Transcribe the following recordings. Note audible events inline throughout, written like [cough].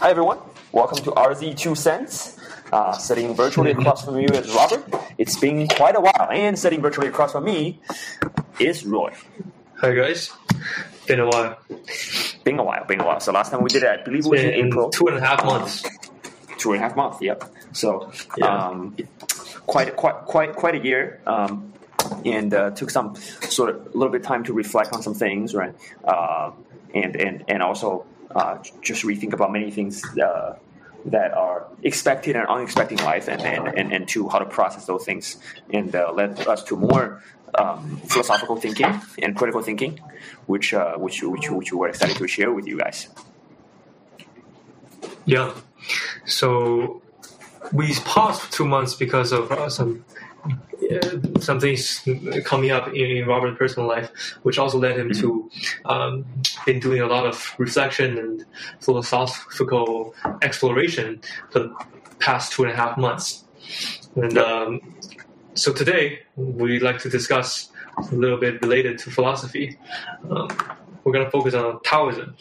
Hi everyone, welcome to RZ Two Cents. Uh, sitting virtually across from you is Robert. It's been quite a while, and sitting virtually across from me is Roy. Hi guys, been a while. Been a while, been a while. So last time we did it, I believe it was in Been April. two and a half months. two and a half months. Yep. So, Yeah. um, quite quite quite quite a year, um, and uh, took some sort of a little bit of time to reflect on some things, right? Uh, and and and also uh, just rethink about many things. Uh, that are expected and unexpected in life, and, and, and, and to how to process those things, and uh, led us to more um, philosophical thinking and critical thinking, which uh, which which which we're excited to share with you guys. Yeah. So we paused two months because of uh, some uh, some things coming up in, Robert's personal life, which also led him to um, been doing a lot of reflection and philosophical exploration for the past two and a half months. And um, so today we'd like to discuss a little bit related to philosophy. Um, we're going to focus on Taoism.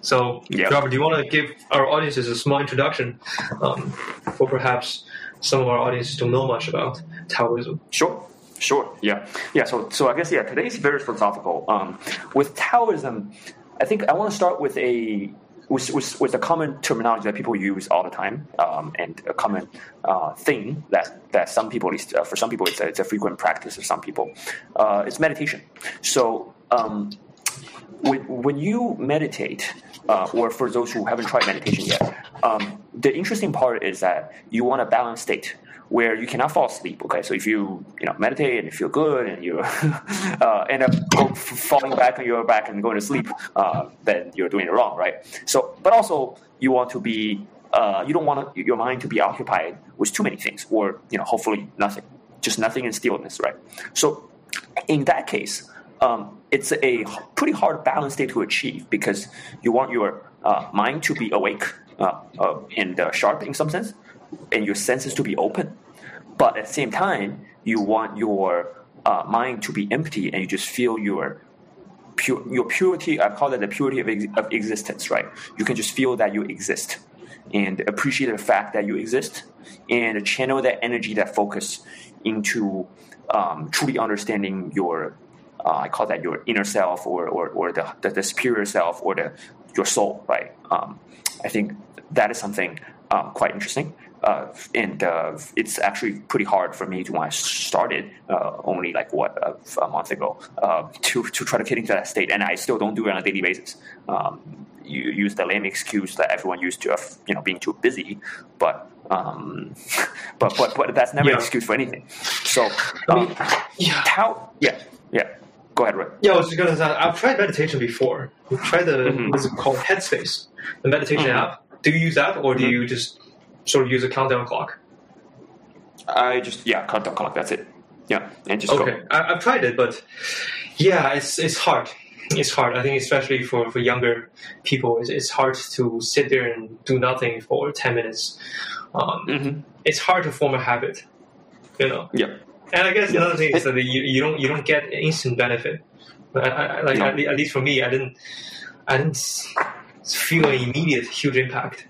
So, Yeah. Robert, do you want to give our audiences a small introduction, um, or perhaps some of our audiences don't know much about Taoism? Sure, sure, yeah, yeah. So, so I guess yeah, today's very philosophical. Um, with Taoism, I think I want to start with a with, with, with a common terminology that people use all the time, um, and a common uh, thing that that some people, at least uh, for some people, it's a, it's a frequent practice. For some people, uh, it's meditation. So. Um, when, when you meditate, uh, or for those who haven't tried meditation yet, um, the interesting part is that you want a balanced state where you cannot fall asleep. Okay, so if you you know meditate and you feel good and you [laughs] uh, end up falling back on your back and going to sleep, uh, then you're doing it wrong, right? So, but also you want to be uh, you don't want your mind to be occupied with too many things, or you know hopefully nothing, just nothing and stillness, right? So in that case, um, it's a pretty hard balance state to achieve because you want your uh, mind to be awake uh, uh, and uh, sharp in some sense, and your senses to be open. But at the same time, you want your uh, mind to be empty, and you just feel your pure, your purity. I call it the purity of, ex- of existence. Right? You can just feel that you exist, and appreciate the fact that you exist, and channel that energy, that focus into um, truly understanding your uh, I call that your inner self or, or, or the, the, the superior self or the your soul, right? Um, I think that is something um, quite interesting. Uh, and uh, it's actually pretty hard for me to when I started uh, only like what a, a month ago uh, to to try to get into that state, and I still don't do it on a daily basis. Um, you use the lame excuse that everyone used to of you know being too busy, but um, [laughs] but but but that's never Yeah. an excuse for anything. So I mean, um, yeah. how? Yeah, yeah. Go ahead, Roy. Yeah, I was just gonna say I've tried meditation before. I've tried the Mhm. what's it called Headspace, the meditation Mhm. app. Do you use that, or do Mhm. you just sort of use a countdown clock? I just yeah, countdown clock. That's it. Yeah, and just Okay, go. I, I've tried it, but yeah, it's it's hard. It's hard. I think especially for, for younger people, it's, it's hard to sit there and do nothing for ten minutes. Um, Mm-hmm. it's hard to form a habit, you know. Yeah. And I guess Yeah. another thing is that you, you don't you don't get instant benefit. I, I, like No. at, at least for me, I didn't I didn't feel an immediate huge impact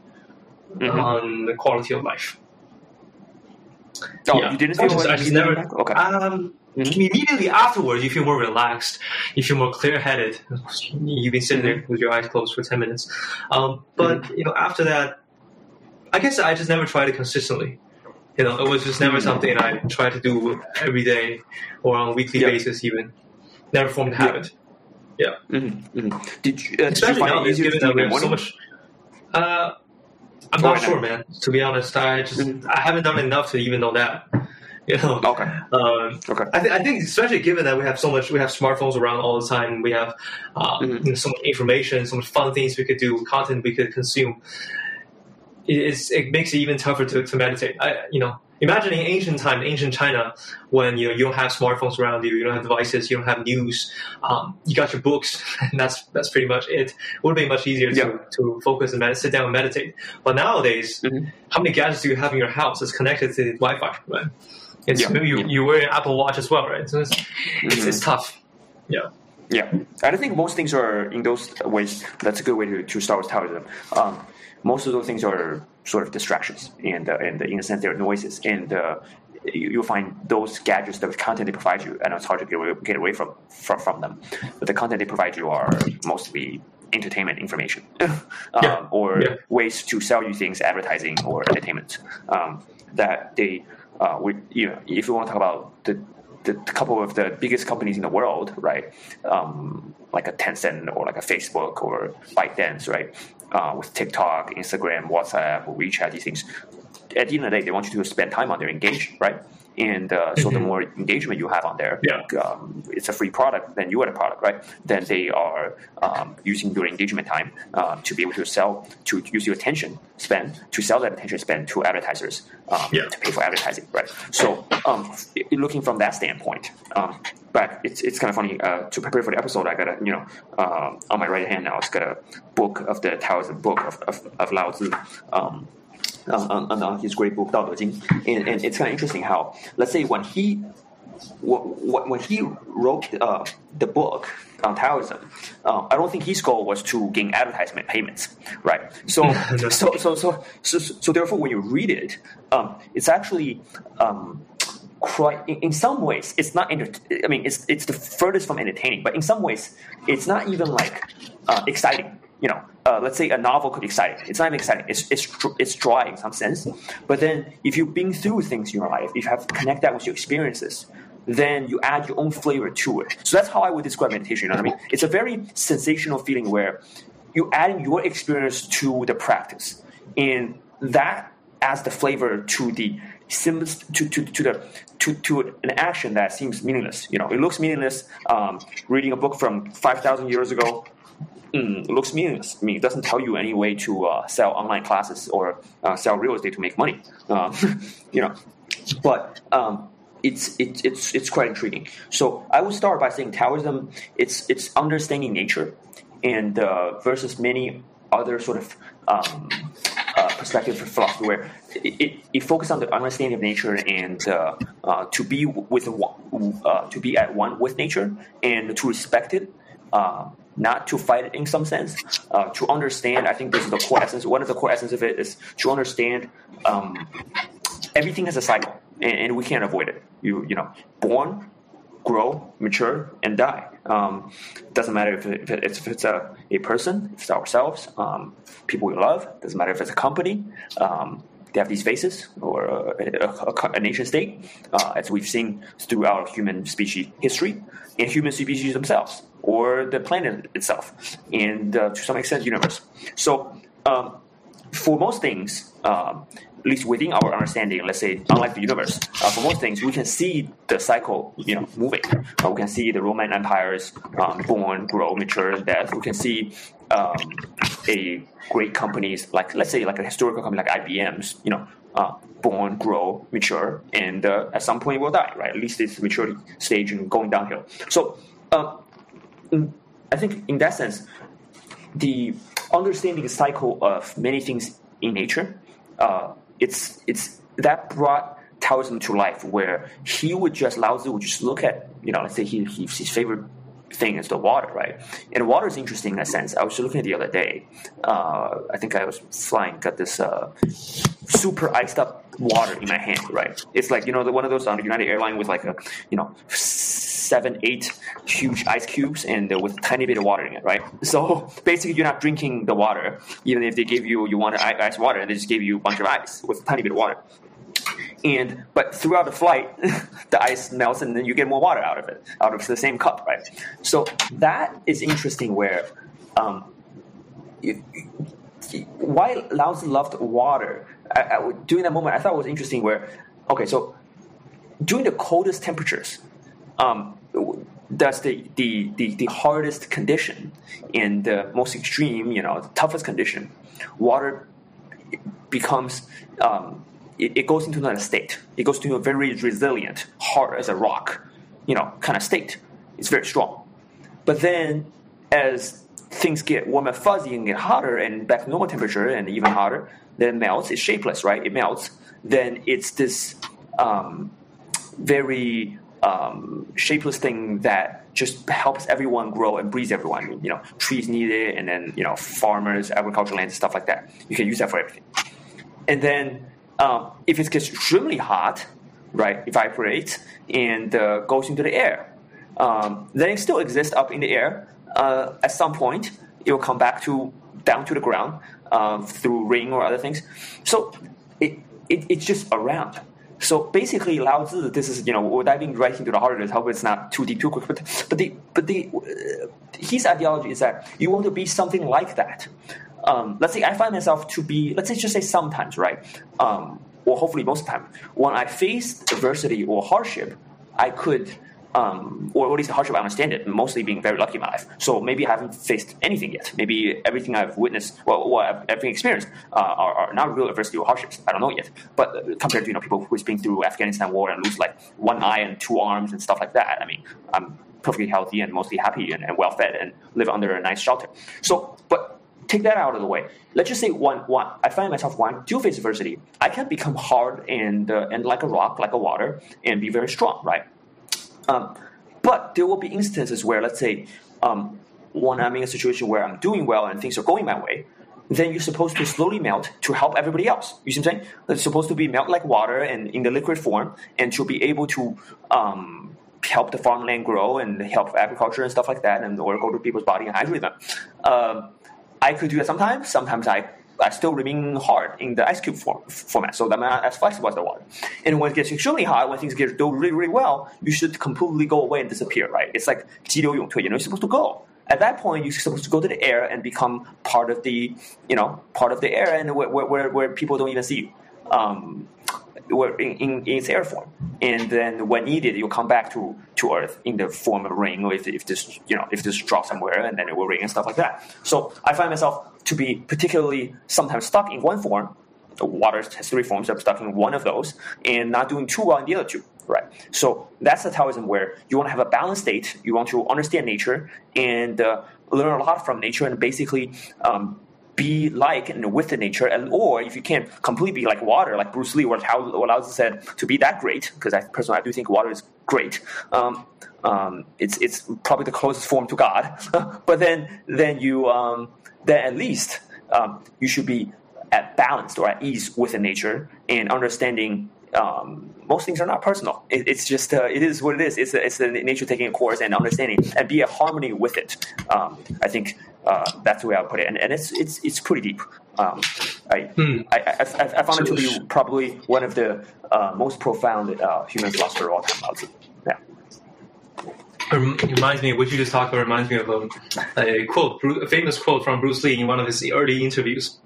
Mhm. on the quality of life. Oh, yeah. you didn't I just, I just never. Okay. Um, Mhm. Immediately afterwards, you feel more relaxed. You feel more clear-headed. You've been sitting there with your eyes closed for ten minutes. Um, but you know, after that, I guess I just never tried it consistently. You know, it was just never something I tried to do every day or on a weekly Yeah. basis. Even never formed a Yeah. habit. Mm-hmm. Mm-hmm. Did you, uh, did you Especially find it nowadays, easier given that we have so much. Uh, I'm not sure, man. To be honest, I just Mhm. I haven't done enough to even know that. [laughs] You know. Okay. Um, Okay. I, th- I think, especially given that we have so much, we have smartphones around all the time. We have uh, Mhm. you know, so much information, so much fun things we could do, content we could consume. It, it's, it makes it even tougher to, to meditate. I, you know, imagining ancient time, ancient China, when you know you don't have smartphones around you, you don't have devices, you don't have news, um, you got your books, [laughs] and that's that's pretty much it. It would be much easier to, Yeah. to focus and med- sit down and meditate. But nowadays, Mhm. how many gadgets do you have in your house that's connected to Wi-Fi? Right? It's Yeah. maybe you, Yeah. you wear an Apple Watch as well, right? So it's, it's, Mhm. it's tough. Yeah. Yeah, I don't think most things are in those ways. That's a good way to, to start with Taoism. Um, most of those things are sort of distractions, and uh, and in a sense they're noises, and uh, you, you'll find those gadgets, the content they provide you, and it's hard to get away, get away from, from from them. But the content they provide you are mostly entertainment information [laughs] um, Yeah. or Yeah. ways to sell you things, advertising or entertainment. Um, that they, uh, we, you know, if you want to talk about the, the couple of the biggest companies in the world, right, um, like a Tencent or like a Facebook or ByteDance, right, uh, with TikTok, Instagram, WhatsApp, WeChat, these things. At the end of the day, they want you to spend time on there, engage, right? And uh, so the more engagement you have on there, Yeah. um, it's a free product, then you are the product, right? Then they are um, using your engagement time uh, to be able to sell, to use your attention spend, to sell that attention spend to advertisers um, Yeah. to pay for advertising, right? So um, looking from that standpoint, um, but it's, it's kind of funny uh, to prepare for the episode. I got a you know um on my right hand now. It's got a book of the Taoism book of of, of Lao Tzu. Um, on, on, his great book Dao De Jing, and, and it's kind of interesting how let's say when he when, when he wrote uh, the book on Taoism, uh, I don't think his goal was to gain advertisement payments, right? So, [laughs] so, so, so, so, so, therefore, when you read it, um, it's actually um, quite. In, in some ways, it's not. Enter- I mean, it's it's the furthest from entertaining, but in some ways, it's not even like uh, exciting. You know, uh, let's say a novel could be exciting. It's not even exciting. It's it's it's dry in some sense. But then, if you've been through things in your life, if you have connect that with your experiences, then you add your own flavor to it. So that's how I would describe meditation. You know what I mean? It's a very sensational feeling where you adding your experience to the practice, and that adds the flavor to the symbols to, to, to the to, to an action that seems meaningless. You know, it looks meaningless. Um, reading a book from five thousand years ago mm, looks meaningless. Mean, it doesn't tell you any way to uh, sell online classes or uh, sell real estate to make money. Um, [laughs] you know, but um, it's it's it's it's quite intriguing. So I would start by saying Taoism. It's it's understanding nature, and uh, versus many other sort of um, uh, perspective for philosophy where it, it, it focuses on the understanding of nature and uh, uh, to be with uh, to be at one with nature and to respect it. Not to fight it in some sense, uh, to understand. I think this is the core essence. One of the core essence of it is to understand um, everything has a cycle, and, and we can't avoid it. You you know, born, grow, mature, and die. Um, doesn't matter if, it, if it's a, a person, if it's ourselves, um, people we love. Doesn't matter if it's a company. Um, they have these faces, or a, a, a, nation state, uh, as we've seen throughout human species history, and human species themselves, or the planet itself, and uh, to some extent, universe. So, um, for most things, um, at least within our understanding, let's say, unlike the universe, uh, for most things, we can see the cycle, you know, moving. Uh, we can see the Roman empires um, born, grow, mature, and death. We can see um, a great companies like, let's say, like a historical company like IBM's, you know, uh, born, grow, mature, and uh, at some point will die, right? At least it's maturity stage and going downhill. So, uh, I think in that sense, the understanding the cycle of many things in nature, uh, it's it's that brought Taoism to life, where he would just Lao Tzu would just look at you know let's say he, he his favorite thing is the water, right? And water is interesting in a sense. I was looking at the other day. Uh, I think I was flying, got this uh, super iced up water in my hand, right? It's like you know the one of those on United Airline with like a you know seven, eight huge ice cubes and uh, with a tiny bit of water in it, right? [laughs] So basically, you're not drinking the water, even if they give you you want ice water, they just give you a bunch of ice with a tiny bit of water. And but throughout the flight, [laughs] the ice melts, and then you get more water out of it, out of the same cup, right? So that is interesting. Where um, why Lao Tzu loved water I, I, during that moment, I thought it was interesting. Where okay, so during the coldest temperatures, um, that's the, the, the, the hardest condition and the most extreme, you know, the toughest condition. Water becomes um, it, it goes into another state. It goes to a very resilient, hard as a rock, you know, kind of state. It's very strong. But then, as things get warm and fuzzy and get hotter and back to normal temperature and even hotter, then it melts. It's shapeless, right? It melts. Then it's this um, very um, shapeless thing that just helps everyone grow and breeds everyone. You know, trees need it, and then you know, farmers, agricultural land, stuff like that. You can use that for everything. And then um, if it gets extremely hot, right, evaporates and uh, goes into the air, um, then it still exists up in the air. Uh, at some point, it will come back to down to the ground um, through rain or other things. So it, it it's just around. So basically, Lao Tzu, this is you know we're diving right into the heart of it. Hope it's not too deep, too quick. But but the but the uh, his ideology is that you want to be something like that. Um, let's say I find myself to be, let's say just say sometimes, right? Um, or hopefully most of the time, when I face adversity or hardship, I could um, or at least hardship I understand it, mostly being very lucky in my life. So maybe I haven't faced anything yet. Maybe everything I've witnessed, well, well everything experienced, uh, are, are, not real adversity or hardships. I don't know yet. But uh, compared to you know people who's been through Afghanistan war and lose like one eye and two arms and stuff like that, I mean, I'm perfectly healthy and mostly happy and, and well fed and live under a nice shelter. So, but take that out of the way. Let's just say one, one. I find myself one do face adversity. I can become hard and uh, and like a rock, like a water, and be very strong, right? Um, but there will be instances where, let's say, um, when I'm in a situation where I'm doing well and things are going my way, then you're supposed to slowly melt to help everybody else. You see what I'm saying? It's supposed to be melt like water and in the liquid form, and to be able to um, help the farmland grow and help agriculture and stuff like that, and or go to people's body and hydrate them. Um, I could do that sometimes. Sometimes I I still remain hard in the ice cube form, format, so that I'm not as flexible as the water. And when it gets extremely hot, when things get doing really, really well, you should completely go away and disappear, right? It's like 急流勇退, you know, you're supposed to go. At that point, you're supposed to go to the air and become part of the, you know, part of the air and where, where, where people don't even see you. Um, in, in, in, its air form, and then when needed, you'll come back to, to Earth in the form of rain, or if, if this you know if this drops somewhere, and then it will rain and stuff like that. So I find myself to be particularly sometimes stuck in one form. The water has three forms. I'm stuck in one of those and not doing too well in the other two. Right. So that's the Taoism where you want to have a balanced state. You want to understand nature and uh, learn a lot from nature and basically um, be like and with the nature, and or if you can't completely be like water, like Bruce Lee or how what Lao said, to be that great, because I personally I do think water is great. Um, um, it's it's probably the closest form to God. [laughs] but then then you um, then at least um, you should be at balanced or at ease with the nature and understanding um, most things are not personal. It, it's just uh, it is what it is. It's it's the nature taking a course and understanding and be a harmony with it. Um, I think uh, that's the way I would put it, and, and it's it's it's pretty deep. Um, I, hmm. I, I, I, found it to be probably one of the uh, most profound uh, human philosopher of all time. Yeah. It reminds me, what you just talked about reminds me of a, a quote, a famous quote from Bruce Lee in one of his early interviews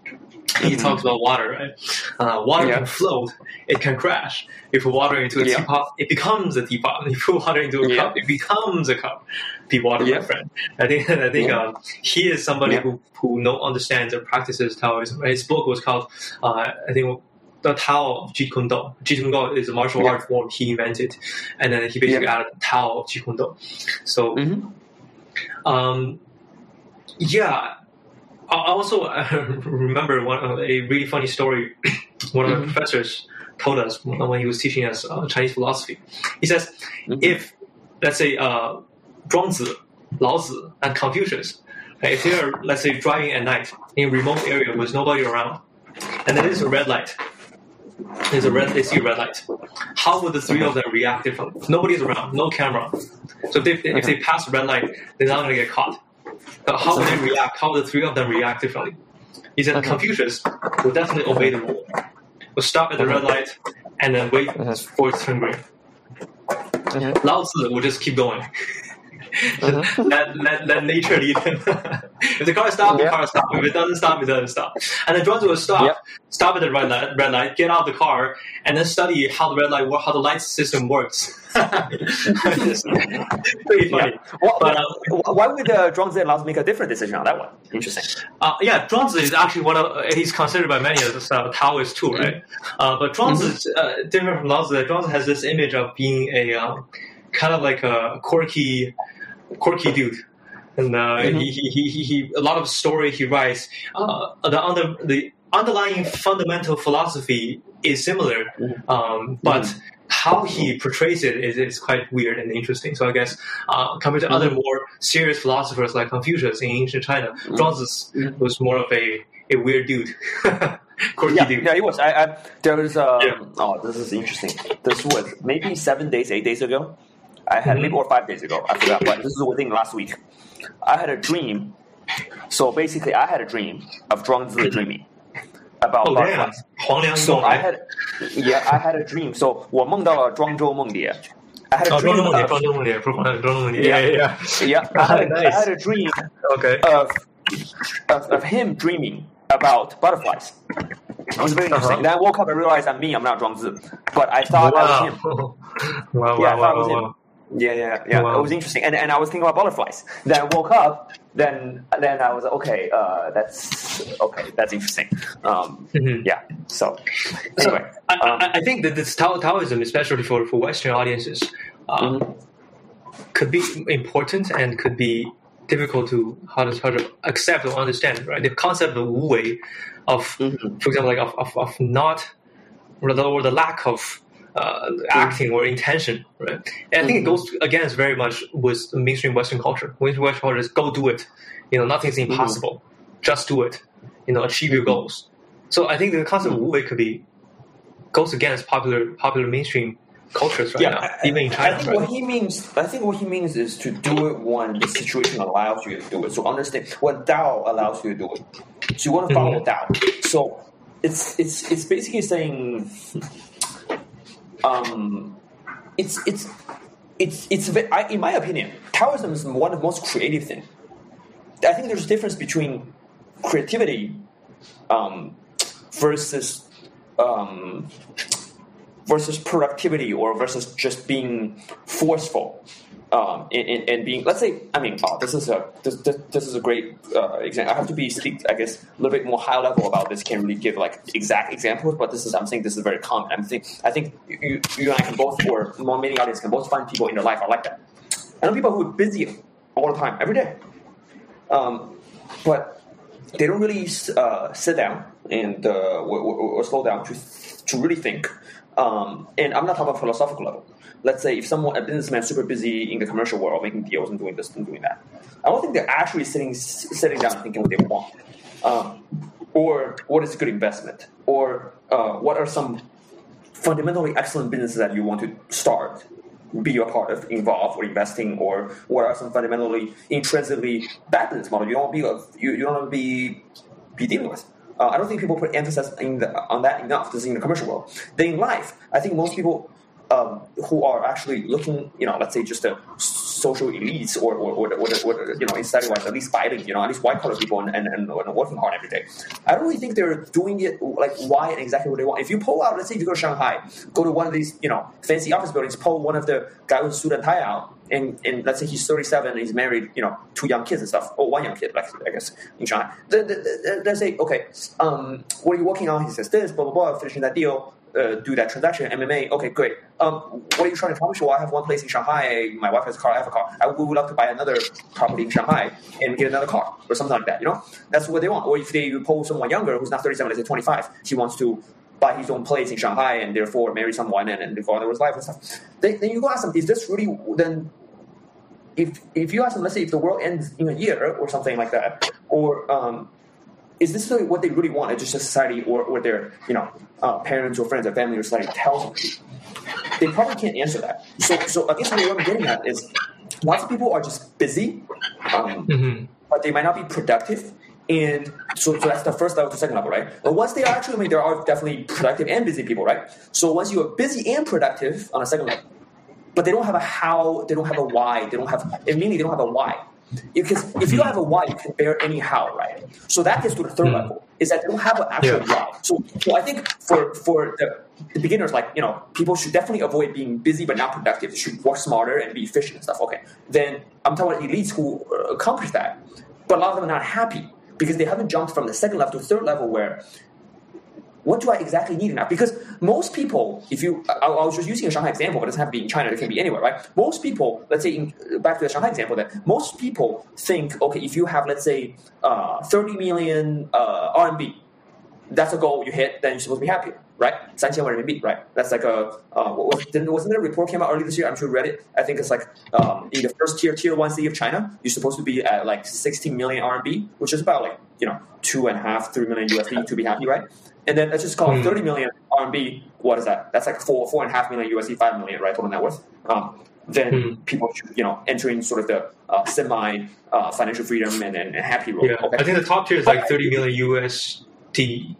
[laughs] he talks about water, right? Uh, water yeah. can float, it can crash. If you put water into a yeah. teapot, it becomes a teapot. [laughs] If you put water into a yeah. cup, it becomes a cup. Be water, my friend. I think [laughs] I think um, he is somebody who who know, understands and practices Taoism. His book was called, uh, I think. The Tao of Jeet Kune Do. Jeet Kune Do is a martial art form he invented, and then he basically added the Tao of Jeet Kune Do. So, mm-hmm. um, yeah, I also [laughs] remember one a really funny story. [coughs] one of mm-hmm. my professors told us when he was teaching us uh, Chinese philosophy. He says, mm-hmm. if let's say uh, Zhuangzi, Laozi, and Confucius, if they are let's say driving at night in a remote area with nobody around, and there's a red light. There's a red. They see a red light. How would the three of them react if nobody's around, no camera? So if they, if they pass the red light, they're not going to get caught. But how would they react? How would the three of them react differently? He said okay. Confucius will definitely obey the rule. Will stop at the red light and then wait for it to turn green. Lao Tzu will just keep going. [laughs] Uh-huh. let, let, let nature lead him. [laughs] if the car stops, the car stops. If it doesn't stop, it doesn't stop. And then Zhuangzi will stop, yep. stop at the red light, red light, get out of the car, and then study how the red light, how the light system works. [laughs] pretty funny. Yeah. Well, but, uh, why would uh, and Lao make a different decision on that one? Interesting. Uh, yeah, Zhuangzi is actually one of he's considered by many as a Taoist too, right? Uh, but Zhuangzi mm-hmm. is uh, different from Lao Tzu. Has this image of being a um, kind of like a quirky quirky dude. And uh, mm-hmm. he, he, he, he, a lot of story he writes. Uh, the, on the, underlying fundamental philosophy is similar, Mm-hmm. um, but how he portrays it is, is quite weird and interesting. So I guess uh, compared to Mm-hmm. other more serious philosophers like Confucius in ancient China, Mm-hmm. Zhuangzi was more of a, a weird dude, [laughs] quirky Yeah, dude. yeah, it was. I, I there was. Um, Yeah. Oh, this is interesting. This was maybe seven days, eight days ago. I had Mhm. maybe or five days ago. I forgot, but this is within last week. I had a dream. So basically, I had a dream of Zhuangzi dreaming about Oh damn, butterflies. 黄粱一 So 梦 I had, yeah, I had a dream. So 我梦到了庄周梦蝶. I had a 哦，庄 dream 周梦蝶， of, 庄周梦蝶，不是黄粱，庄周梦蝶。 Yeah. yeah, yeah, I had, a, I [laughs] Nice. had a dream Okay. of, of, of him dreaming about butterflies. It was very interesting. Uh-huh. Then I woke up and realized I'm me, I'm not Zhuangzi. But I thought that was him. Wow. wow, Yeah, I wow, thought it wow, was him. [laughs] Yeah, yeah, yeah. Wow. It was interesting, and and I was thinking about butterflies. Then I woke up. Then then I was like, okay, uh, that's okay. That's interesting. Um, Mhm. yeah. So anyway, I, um, I, think that this Tao, Taoism, especially for, for Western audiences, um, Mhm. could be important and could be difficult to how to, how to accept or understand. Right, the concept of Wu Wei, of Mhm. for example, like of, of, of not or the, or the lack of uh, acting or intention. Right, and I think it goes against very much with mainstream Western culture. Mainstream Western culture is go do it. You know, nothing's impossible. Just do it. You know, achieve your goals. So I think the concept of Wu Wei could be goes against popular popular mainstream cultures right now, I- even in China. I think right? what he means. I think what he means is to do it when the situation allows you to do it. So understand what Tao allows you to do it. So you want to follow Mhm. Tao. So it's it's it's basically saying, um, it's it's it's it's I, in my opinion, Taoism is one of the most creative thing. I think there's a difference between creativity um, versus um, versus productivity or versus just being forceful um, and, and, being let's say I mean oh, this is a this, this, this is a great uh, example. I have to be I guess a little bit more high level about this. Can't really give like exact examples, but this is I'm saying this is very common. I'm saying I think you, you and I can both or more many audience can both find people in their life are like that. I know people who are busy all the time every day, um, but they don't really uh, sit down and uh, or, or, or slow down to to really think. Um, and I'm not talking about philosophical level. Let's say if someone a businessman super busy in the commercial world making deals and doing this and doing that, I don't think they're actually sitting sitting down thinking what they want, um, or what is a good investment, or uh, what are some fundamentally excellent businesses that you want to start, be a part of, involve, or investing, or what are some fundamentally intrinsically bad business model you don't be you, you don't want to be be dealing with. Uh, I don't think people put emphasis the, on that enough. This is in the commercial world. Then in life, I think most people um, who are actually looking, you know, let's say just the social elites or or, or, or, or you know, instead of at least fighting, you know, at least white collar people and, and, and, working hard every day. I don't really think they're doing it like why and exactly what they want. If you pull out, let's say if you go to Shanghai, go to one of these, you know, fancy office buildings, pull one of the guy with suit and tie out, and, and let's say he's 37 and he's married, you know, two young kids and stuff, or one young kid, like I guess in then, let's say, okay, um, what are you working on? He says this, blah blah blah, finishing that deal. Uh, do that transaction, M&A. Okay, great. Um, what are you trying to accomplish? Well, I have one place in Shanghai. My wife has a car. I have a car. I would love to buy another property in Shanghai and get another car or something like that. You know, that's what they want. Or if they poll someone younger who's not 37, let's say 25, he wants to buy his own place in Shanghai and therefore marry someone and, and go on his life and stuff. Then, then you go ask them, is this really then? If if you ask them, let's say if the world ends in a year or something like that, or um, is this really what they really want? It's just a society or, or their you know uh, parents or friends or family or society tells them. They probably can't answer that. So so I guess what I'm getting at is lots of people are just busy, um, Mhm. but they might not be productive. And so, so that's the first level to second level, right? But once they are actually, I mean, there are definitely productive and busy people, right? So once you are busy and productive on a second level, but they don't have a how, they don't have a why, they don't have, and meaning they don't have a why. Because if you don't have a why, you can bear any how, right? So that gets to the 3rd Hmm. level, is that they don't have an actual Yeah. why. So, so I think for for the, the beginners, like you know, people should definitely avoid being busy but not productive. They should work smarter and be efficient and stuff. Okay, then I'm talking about elites who uh, accomplish that, but a lot of them are not happy because they haven't jumped from the second level to third level where what do I exactly need now? Because most people, if you, I, I, was just using a Shanghai example, but it doesn't have to be in China, it can be anywhere, right? Most people, let's say, in, back to the Shanghai example, that most people think, okay, if you have, let's say, uh, 30 million uh, RMB, that's a goal you hit, then you're supposed to be happy, right? 3,000 right? That's like a, uh, wasn't, wasn't there a report came out earlier this year? I'm sure you read it. I think it's like um, in the first tier, tier one city of China, you're supposed to be at like 16 million RMB, which is about like, you know, two and a half, three million USD to be happy, right? And then let's just call it 30 million RMB. What is that? That's like four, four and a half million USD, five million, right? Total net worth. Um, then Mm. people should, you know, entering sort of the uh, semi uh, financial freedom and, and, and happy role. Yeah, Okay. I think the top tier is like 30 million USD.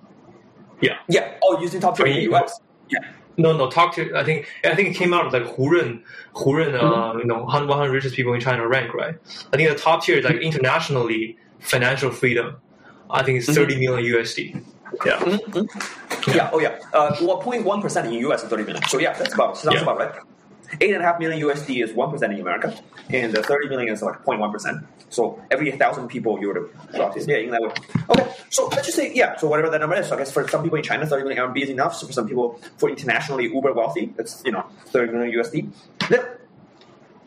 yeah. Yeah. Oh, using top tier in the US. Yeah. No, no, top tier. I think I think it came out like Hurun, Hu Ren, uh, Mm-hmm. you know, 100 richest people in China rank, right? I think the top tier is like internationally financial freedom. I think it's Mm-hmm. 30 million USD. Yeah. Yeah. Oh, yeah. Uh, well, 0.1 percent in US is 30 million. So yeah, that's about sounds Yeah. about right. Eight and a half million USD is one percent in America, and the 30 million is like 0.1 percent. So every thousand people you would have yeah, in that way. Okay, so let's just say yeah. So whatever that number is, so I guess for some people in China, 30 million RMB is enough. So for some people, for internationally uber wealthy, it's you know 30 million USD. Then,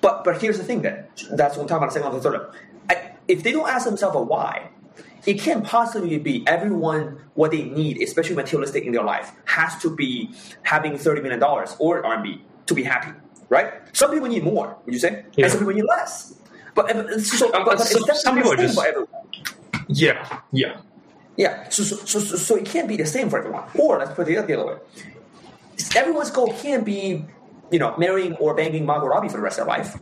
but but here's the thing then. That's what I'm talking about. Second and third. I, if they don't ask themselves a why, it can't possibly be everyone what they need, especially materialistic in their life, has to be having thirty million dollars or RMB to be happy, right? Some people need more, would you say? Yeah. And some people need less. But, uh, so, but, but some- some people just- for everyone. Yeah. Yeah. Yeah, so, so, so, so, so it can't be the same for everyone. Or let's put it the other way. Everyone's goal can't be, you know, marrying or banging Margot Robbie for the rest of their life.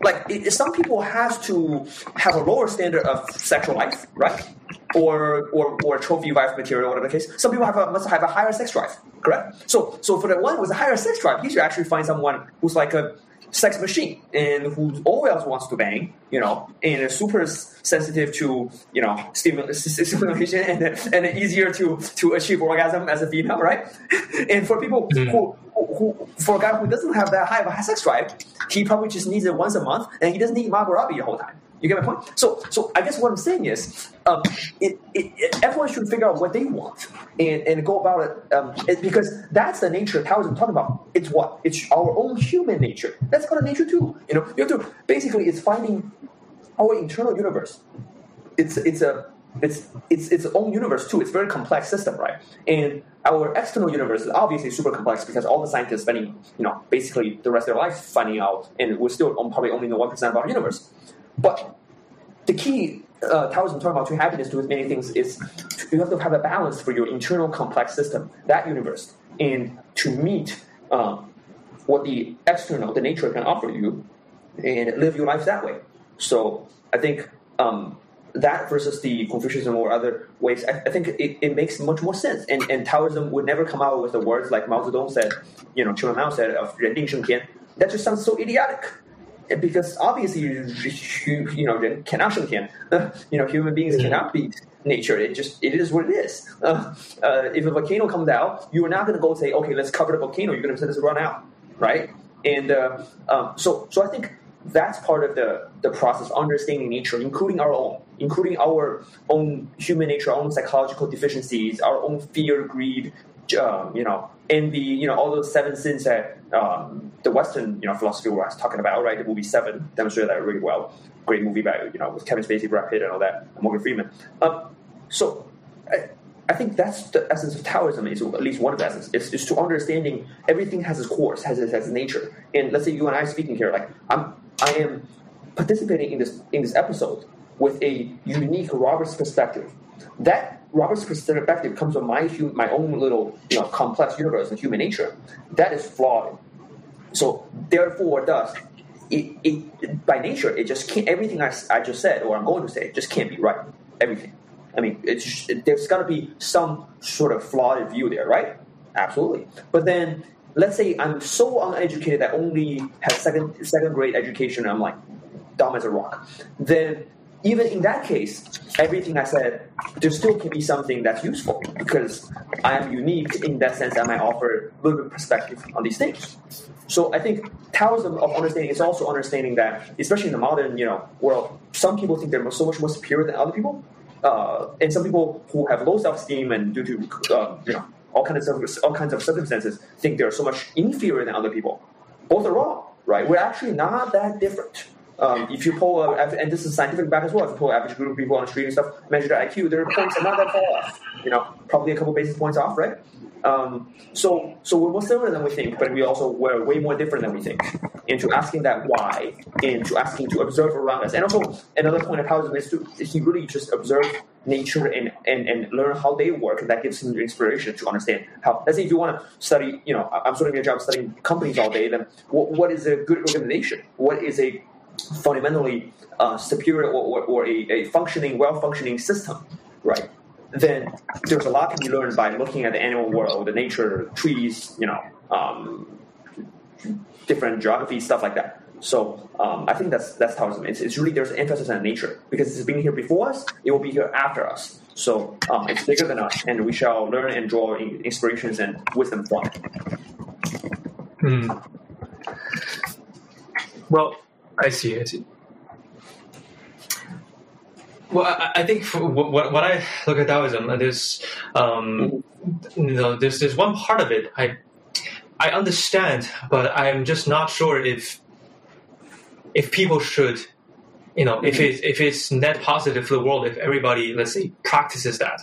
Like, it, some people have to have a lower standard of sexual life, right? Or, or, or trophy wife material, whatever the case. Some people have a, must have a higher sex drive, correct? So, so for the one with a higher sex drive, he should actually find someone who's like a sex machine and who always wants to bang, you know, and is super sensitive to, you know, stimul- s- s- stimulation [laughs] and, and easier to, to achieve orgasm as a female, right? [laughs] And for people mm. who, who, who, for a guy who doesn't have that high of a sex drive, he probably just needs it once a month and he doesn't need Margot Robbie the whole time. You get my point? So, so I guess what I'm saying is, um, it, it, it, everyone should figure out what they want and, and go about it, um, it because that's the nature of Taoism talking about. It's what it's our own human nature. That's of nature too. You know, you have to basically it's finding our internal universe. It's it's a it's it's its own universe too. It's a very complex system, right? And our external universe is obviously super complex because all the scientists spending you know basically the rest of their life finding out, and we still probably only know one percent of our universe. But the key uh, Taoism talking about true happiness to many things is you have to have a balance for your internal complex system, that universe, and to meet um, what the external, the nature can offer you, and live your life that way. So I think um, that versus the Confucianism or other ways, I, I think it, it makes much more sense. And, and Taoism would never come out with the words like Mao Zedong said, you know, Chairman Mao said of 人定胜天. That just sounds so idiotic. And Because obviously, you, you, you know, 人 cannot 胜[laughs] 天. you know, human beings cannot beat nature. It just it is what it is. [laughs] Uh, uh, if a volcano comes out, you are not going to go say, okay, let's cover the volcano. You're going to let us run out, right? And uh, um, so, so I think that's part of the the process, understanding nature, including our own, including our own human nature, our own psychological deficiencies, our own fear, greed, um, you know, envy, you know, all those seven sins that um, the Western, you know, philosophy was talking about, right? The movie Seven demonstrated that really well. Great movie by, you know, with Kevin Spacey, Brad Pitt, and all that, and Morgan Freeman. Um, so, I, I think that's the essence of Taoism. Is at least one of the essence. Is, is to understanding everything has its course, has its, has its nature. And let's say you and I speaking here, like I'm, I am participating in this in this episode with a unique Robert's perspective. That Robert's perspective comes from my hu- my own little you know complex universe and human nature. That is flawed. So therefore, thus, it, it by nature it just can't. Everything I, I just said or I'm going to say just can't be right. Everything. I mean, it, there's got to be some sort of flawed view there, right? Absolutely. But then, let's say I'm so uneducated that only have second second grade education. I'm like dumb as a rock. Then, even in that case, everything I said, there still can be something that's useful because I am unique in that sense. I might offer a little bit of perspective on these things. So I think Taoism of understanding is also understanding that, especially in the modern you know world, some people think they're so much more superior than other people, uh, and some people who have low self esteem and due to uh, you know all kinds of all kinds of circumstances think they're so much inferior than other people. Both are wrong, right? We're actually not that different. Um, if you pull, a, and this is scientific back as well, if you pull average group of people on the street and stuff, measure their IQ, their points are not that far off. You know, probably a couple basis points off, right? Um, so, so we're more similar than we think, but we also we're way more different than we think. Into asking that why, into asking to observe around us, and also another point of Taoism is to he really just observe nature and, and, and learn how they work, and that gives him inspiration to understand how. Let's say if you want to study, you know, I'm starting a job studying companies all day, then what, what is a good organization? What is a fundamentally uh, superior or, or, or a, a functioning, well-functioning system, right? Then there's a lot to be learned by looking at the animal world, the nature, trees, you know, um, different geography, stuff like that. So um, I think that's that's Taoism. It's, it's really there's emphasis on nature because it's been here before us, it will be here after us. So um, it's bigger than us, and we shall learn and draw inspirations and wisdom from it. Hmm. Well, I see. I see. Well, I, I think what, what I look at Taoism, there's um, you know, there's there's one part of it I I understand, but I'm just not sure if if people should, you know, mm-hmm. if it if it's net positive for the world, if everybody, let's say, practices that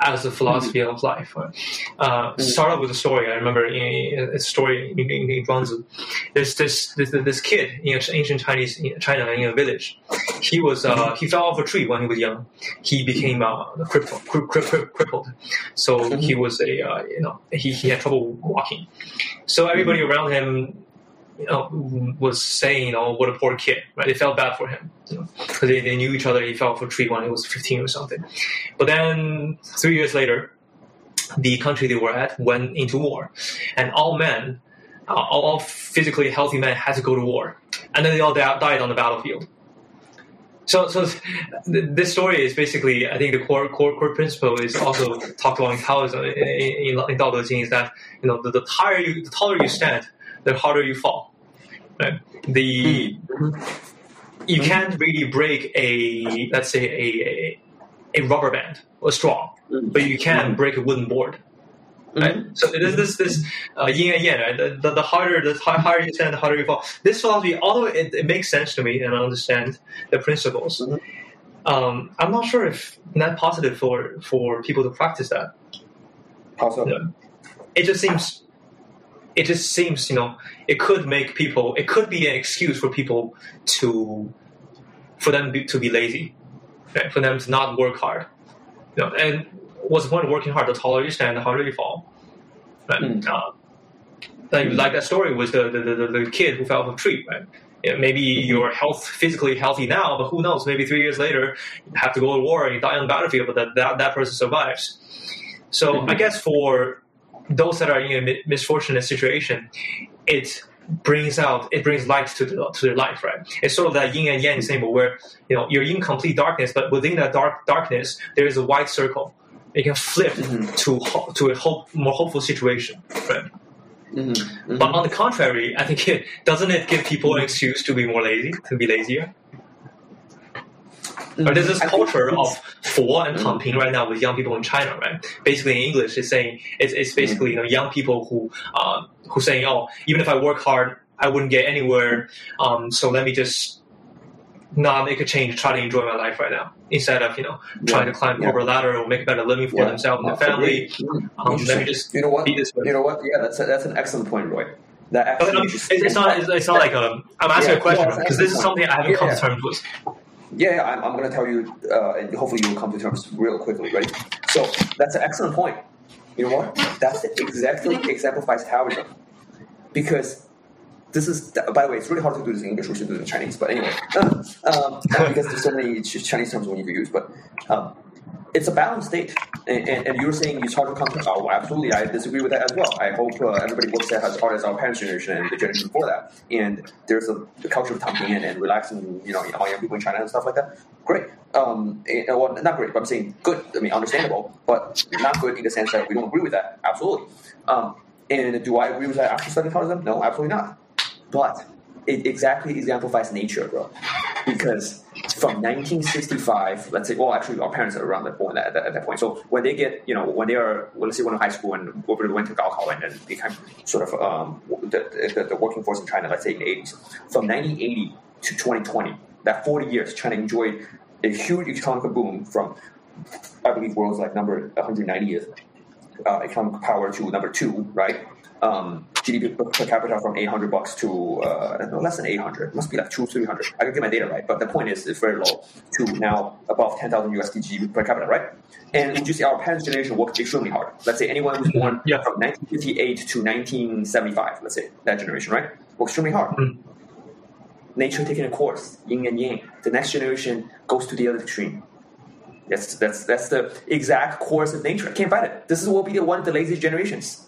as a philosophy of life. Uh, mm-hmm. Start off with a story. I remember in, a story in, in, in Zhuangzi. There's this, this this kid in ancient Chinese China in a village. He was uh, he fell off a tree when he was young. He became uh, crippled, crippled. So he was a uh, you know he, he had trouble walking. So everybody mm-hmm. around him you know, was saying, "Oh, what a poor kid!" Right? They felt bad for him because you know, they, they knew each other. He fell off a tree when he was 15 or something. But then three years later, the country they were at went into war, and all men, uh, all physically healthy men, had to go to war, and then they all died on the battlefield. So, so this story is basically, I think, the core core core principle is also talked about in Taoism in, in, in Dao De Jing is that you know the, the higher you, the taller you stand, the harder you fall. Right? The you can't really break a let's say a a, a rubber band or straw, but you can break a wooden board. Right? Mm-hmm. So there's this this uh, yin and yang. Right? The, the, the, harder the higher you stand, the harder you fall. This philosophy, although it, it makes sense to me and I understand the principles, mm-hmm. um, I'm not sure if net positive for for people to practice that. Also, yeah. it just seems it just seems you know it could make people it could be an excuse for people to for them be, to be lazy right? for them to not work hard you know, and what's the point of working hard the taller you stand the harder you fall right? Mm. Uh, like, like that story with the, the, the, the kid who fell off a tree right yeah, maybe you're health physically healthy now, but who knows? Maybe three years later, you have to go to war and you die on the battlefield, but that, that, that person survives. So mm-hmm. I guess for those that are in a misfortunate situation, it brings out it brings light to the, to their life, right? It's sort of that yin and yang symbol where you know you're in complete darkness, but within that dark darkness there is a white circle. it can flip mm-hmm. to to a hope, more hopeful situation, right? Mm-hmm. Mm-hmm. But on the contrary, I think it doesn't it give people an excuse to be more lazy, to be lazier? But there's this culture of for and pumping right now with young people in China, right? Basically, in English, it's saying it's, it's basically you know young people who uh, who saying, oh, even if I work hard, I wouldn't get anywhere. Um, so let me just not make a change, try to enjoy my life right now instead of you know trying to climb yeah. over a ladder or make a better living for yeah. themselves and their family. Um, let me just you know what you know what yeah that's a, that's an excellent point, Roy. That actually, it's, it's, not it's, it's not like a I'm asking yeah, a question because this is something I haven't come to terms with. Yeah, I'm, I'm going to tell you, uh, and hopefully you will come to terms real quickly. Ready? So that's an excellent point. You know what? That's exactly exemplifies Taoism, because this is. By the way, it's really hard to do this in English. We should do it in Chinese. But anyway, [laughs] um, because there's so many Chinese terms we need to use. But um, it's a balanced state. And, and, and, you're saying to come to. Oh, absolutely. I disagree with that as well. I hope uh, everybody works as hard as our parents' generation and the generation before that. And there's a culture of tucking in and relaxing, you know, among young people in China and stuff like that. Great. Um, and, well, not great, but I'm saying good. I mean, understandable, but not good in the sense that we don't agree with that. Absolutely. Um, and do I agree with that after studying Taoism? No, absolutely not. But it exactly exemplifies nature, bro. Because from 1965, let's say, well, actually, our parents are around that point at, at, that point. So when they get, you know, when they are, well, let's say, when in high school and went to Gaokao and then became sort of um, the, the, the, working force in China, let's say in the 80s, from 1980 to 2020, that 40 years China enjoyed a huge economic boom from, I believe, world's like number 190th uh, economic power to number two, right? Um, GDP per capita from 800 bucks to uh, no, less than 800. It must be like two, 300. I can get my data right, but the point is, it's very low to now above 10,000 USD GDP per capita, right? And you see our parents' generation worked extremely hard? Let's say anyone who's born Yeah. from 1958 to 1975, let's say that generation, right? Worked extremely hard. Mm. Nature taking a course, yin and yang. The next generation goes to the other extreme. That's that's that's the exact course of nature. I can't fight it. This is will be the one of the laziest generations.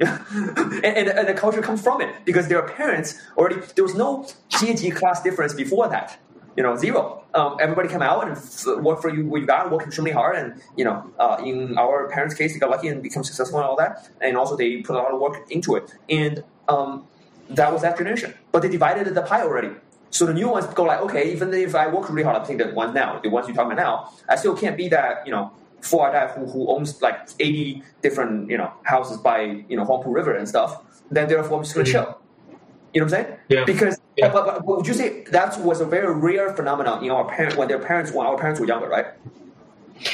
[laughs] and, and, and the culture comes from it because their parents already there was no GG class difference before that. You know, zero. Um, everybody come out and work for you what you got, work extremely hard, and you know, uh, in our parents' case, they got lucky and become successful and all that, and also they put a lot of work into it, and um, that was that generation. But they divided the pie already. So the new ones go like, okay, even if I work really hard, I'm thinking the ones now, the ones you're talking about now, I still can't be that, you know, four guy who, who owns like 80 different, you know, houses by, you know, Huangpu River and stuff. Then therefore I'm just gonna Mhm. chill. You know what I'm saying? Yeah. Because, Yeah. But, but, would you say that was a very rare phenomenon in our parents when their parents when our parents were younger, right?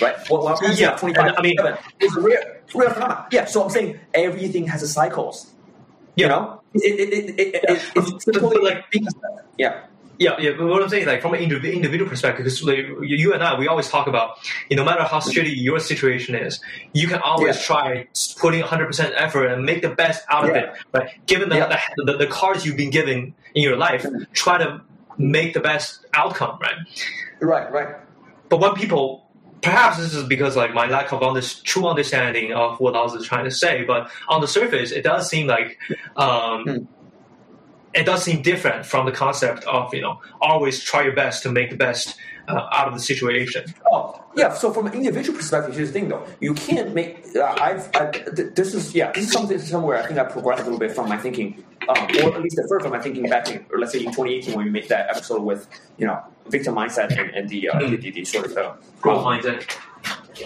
Right. When when our parents Yeah, were 25, I mean- 27, it's a rare, rare phenomenon. Yeah. So I'm saying everything has a cycles. You know, it, it, it, it, Yeah. it's but, like- yeah. Yeah, yeah. But what I'm saying, like from an indiv- individual perspective, because like, you and I, we always talk about, you know, no matter how shitty your situation is, you can always Yeah. try putting 100 percent effort and make the best out of it. But given the, Yeah. the, the the cards you've been given in your life, try to make the best outcome, right? Right. Right. But when people, perhaps this is because like my lack of under, true understanding of what I was trying to say, but on the surface, it does seem like um, Hmm. It does seem different from the concept of you know always try your best to make the best uh, out of the situation. Oh, yeah. So from an individual perspective, here's the thing, though. You can't make. Uh, I've. I, th- this is yeah. This is something somewhere I think I progressed a little bit from my thinking, um, or at least the first from my thinking back in, or let's say in 2018 when we made that episode with you know victim mindset and, and the, uh, the, the the sort of the Growth mindset.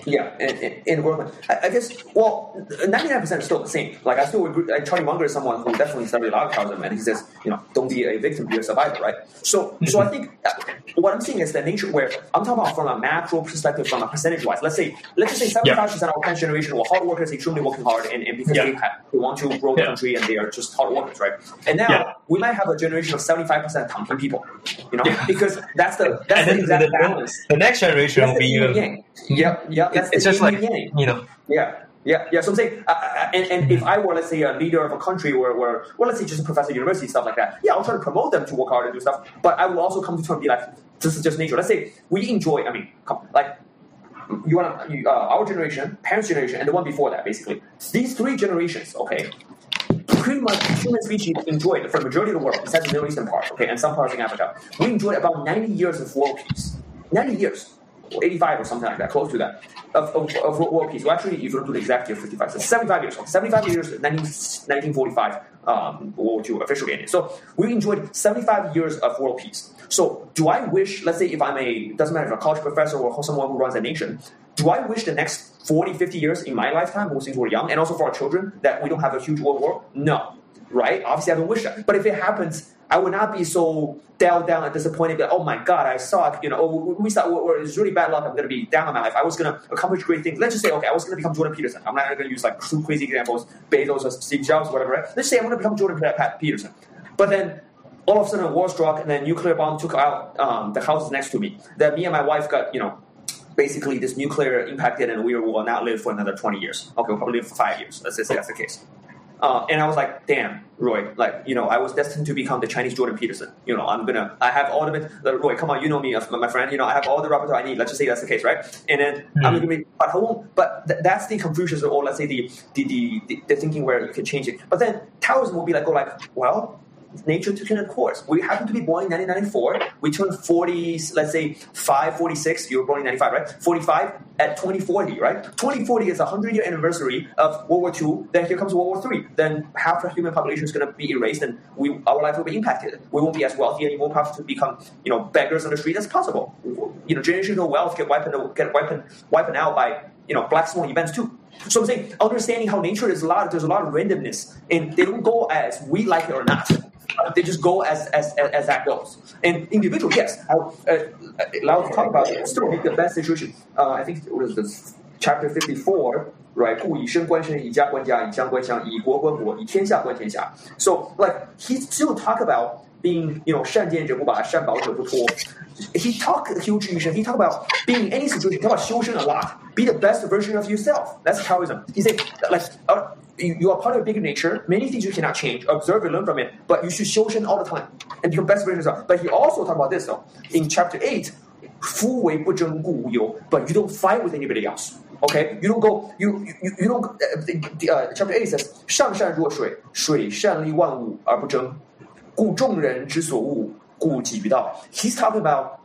Yeah, and, and, and. I, I guess, well, 99% is still the same. Like, I still agree. Like, Charlie Munger is someone who definitely studied a lot of Taoism, and he says, you know, don't be a victim, be a survivor, right? So, so I think uh, what I'm seeing is the nature where I'm talking about from a macro perspective, from a percentage wise. Let's say, let's just say 75% of our parents' generation were hard workers, extremely working hard, and, and because Yeah. they, have, they want to grow the Yeah. country and they are just hard workers, right? And now Yeah. we might have a generation of 75% Tangping people, you know, Yeah. because that's the that's the exact the, balance. the next generation That's will be yin and even. Yep, That's It's just like and you know. Yeah, yeah, yeah. So I'm saying, uh, uh, and, and if I were, let's say, a leader of a country where, where, well, let's say just a professor at university, stuff like that, yeah, I'll try to promote them to work hard and do stuff, but I will also come to terms and be like, this is just nature. Let's say we enjoy, I mean, come, like, you want to, uh, our generation, parents' generation, and the one before that, basically. These three generations, okay, pretty much human species enjoyed, for the majority of the world, besides the Middle Eastern part, okay, and some parts in Africa, we enjoyed about 90 years of world peace. 90 years. Or 85 or something like that, close to that, of, of, of world peace. Well, actually, if you do the exact year, 55, so 75 years. 75 years, 19, 1945, um, World War II officially ended. So we enjoyed 75 years of world peace. So do I wish, let's say if I'm a, doesn't matter if I'm a college professor or someone who runs a nation, do I wish the next 40, 50 years in my lifetime, since we're young, and also for our children, that we don't have a huge world war? No. Right? Obviously, I don't wish that. But if it happens, I would not be so down, down and disappointed that, oh my God, I suck. You know, oh, we- we suck, or, or it's really bad luck. I'm going to be down on my life. I was going to accomplish great things. Let's just say, okay, I was going to become Jordan Peterson. I'm not going to use like two crazy examples, Bezos or Steve Jobs, or whatever. Right? Let's say I want to become Jordan Pe- Pe- Peterson. But then all of a sudden, a war struck, and then nuclear bomb took out um, the houses next to me. Then me and my wife got, you know, basically this nuclear impacted, and we will not live for another 20 years. Okay, we'll probably live for five years. Let's say that's the case. Uh, and I was like, damn, Roy, like, you know, I was destined to become the Chinese Jordan Peterson. You know, I'm gonna, I have all of it. Roy, come on, you know me, uh, my friend, you know, I have all the repertoire I need. Let's just say that's the case, right? And then I'm gonna be, but I won't, but th- that's the Confucius, or let's say the, the, the, the, the thinking where you can change it. But then Taoism will be like, go like, well, nature took in a course. We happen to be born in 1994. We turned 40, let's say 5, 46. You were born in 95, right? 45 at 2040, right? 2040 is a 100 year anniversary of World War II. Then here comes World War III. Then half the human population is going to be erased and we, our life will be impacted. We won't be as wealthy anymore, have to become, you know, beggars on the street. That's possible. You know, generational wealth get wiped, get wiped, wiped out by, you know, black swan events too. So I'm saying, understanding how nature is a lot, there's a lot of randomness, and they don't go as we like it or not they just go as, as as as that goes. And individual, yes, I, uh, Lao talk about it, still make the best situation. Uh, I think what is this chapter fifty four. Right, 故以身观身，以家观家，以乡观乡，以国观国，以天下观天下. So, like, he still talk about being, you know, 善见者不拔，善保者不脱. He talk huge He talk about being in any situation. He talk about 修身 a lot. Be the best version of yourself. That's Taoism. He said, like, uh, you, you, are part of a bigger nature. Many things you cannot change. Observe and learn from it. But you should 修身 all the time and become best version of yourself. But he also talk about this though in chapter eight. 夫为不争，故无忧. But you don't fight with anybody else. Okay, you don't go. You you you don't. Uh, uh, chapter eight says, 上善若水，水善利万物而不争， 故众人之所恶，故几于道. He's talking about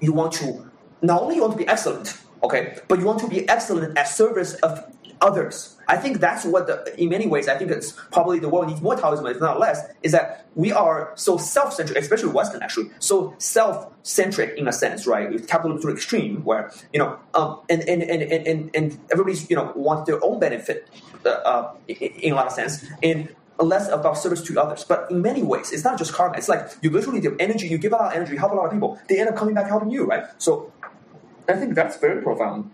you want to not only you want to be excellent, okay, but you want to be excellent at service of others. I think that's what the, in many ways, I think it's probably the world needs more Taoism, if not less, is that we are so self-centric, especially Western actually, so self-centric in a sense, right? With capitalism to extreme, where, you know, um, and, and, and, and, and everybody's, you know, wants their own benefit uh, uh, in a lot of sense. And less about service to others. But in many ways, it's not just karma. It's like you literally give energy, you give out energy, help a lot of people. They end up coming back helping you, right? So I think that's very profound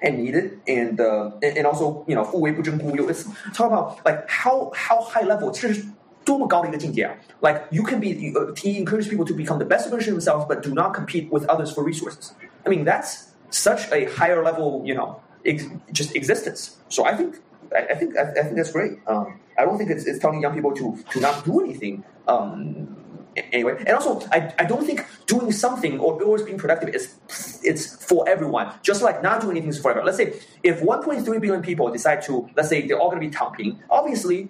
and needed, and uh, and also you know 富为不争故忧. It's talk about like how how high level. 这是多么高的一个境界啊！Like you can be, uh, he encourages people to become the best version of themselves, but do not compete with others for resources. I mean, that's such a higher level, you know, ex- just existence. So I think, I, I think, I, I, think that's great. Um, I don't think it's, it's telling young people to to not do anything. Um, anyway. And also, I, I don't think doing something or always being productive is it's for everyone. Just like not doing anything is for everyone. Let's say if 1.3 billion people decide to, let's say they're all going to be tangping, obviously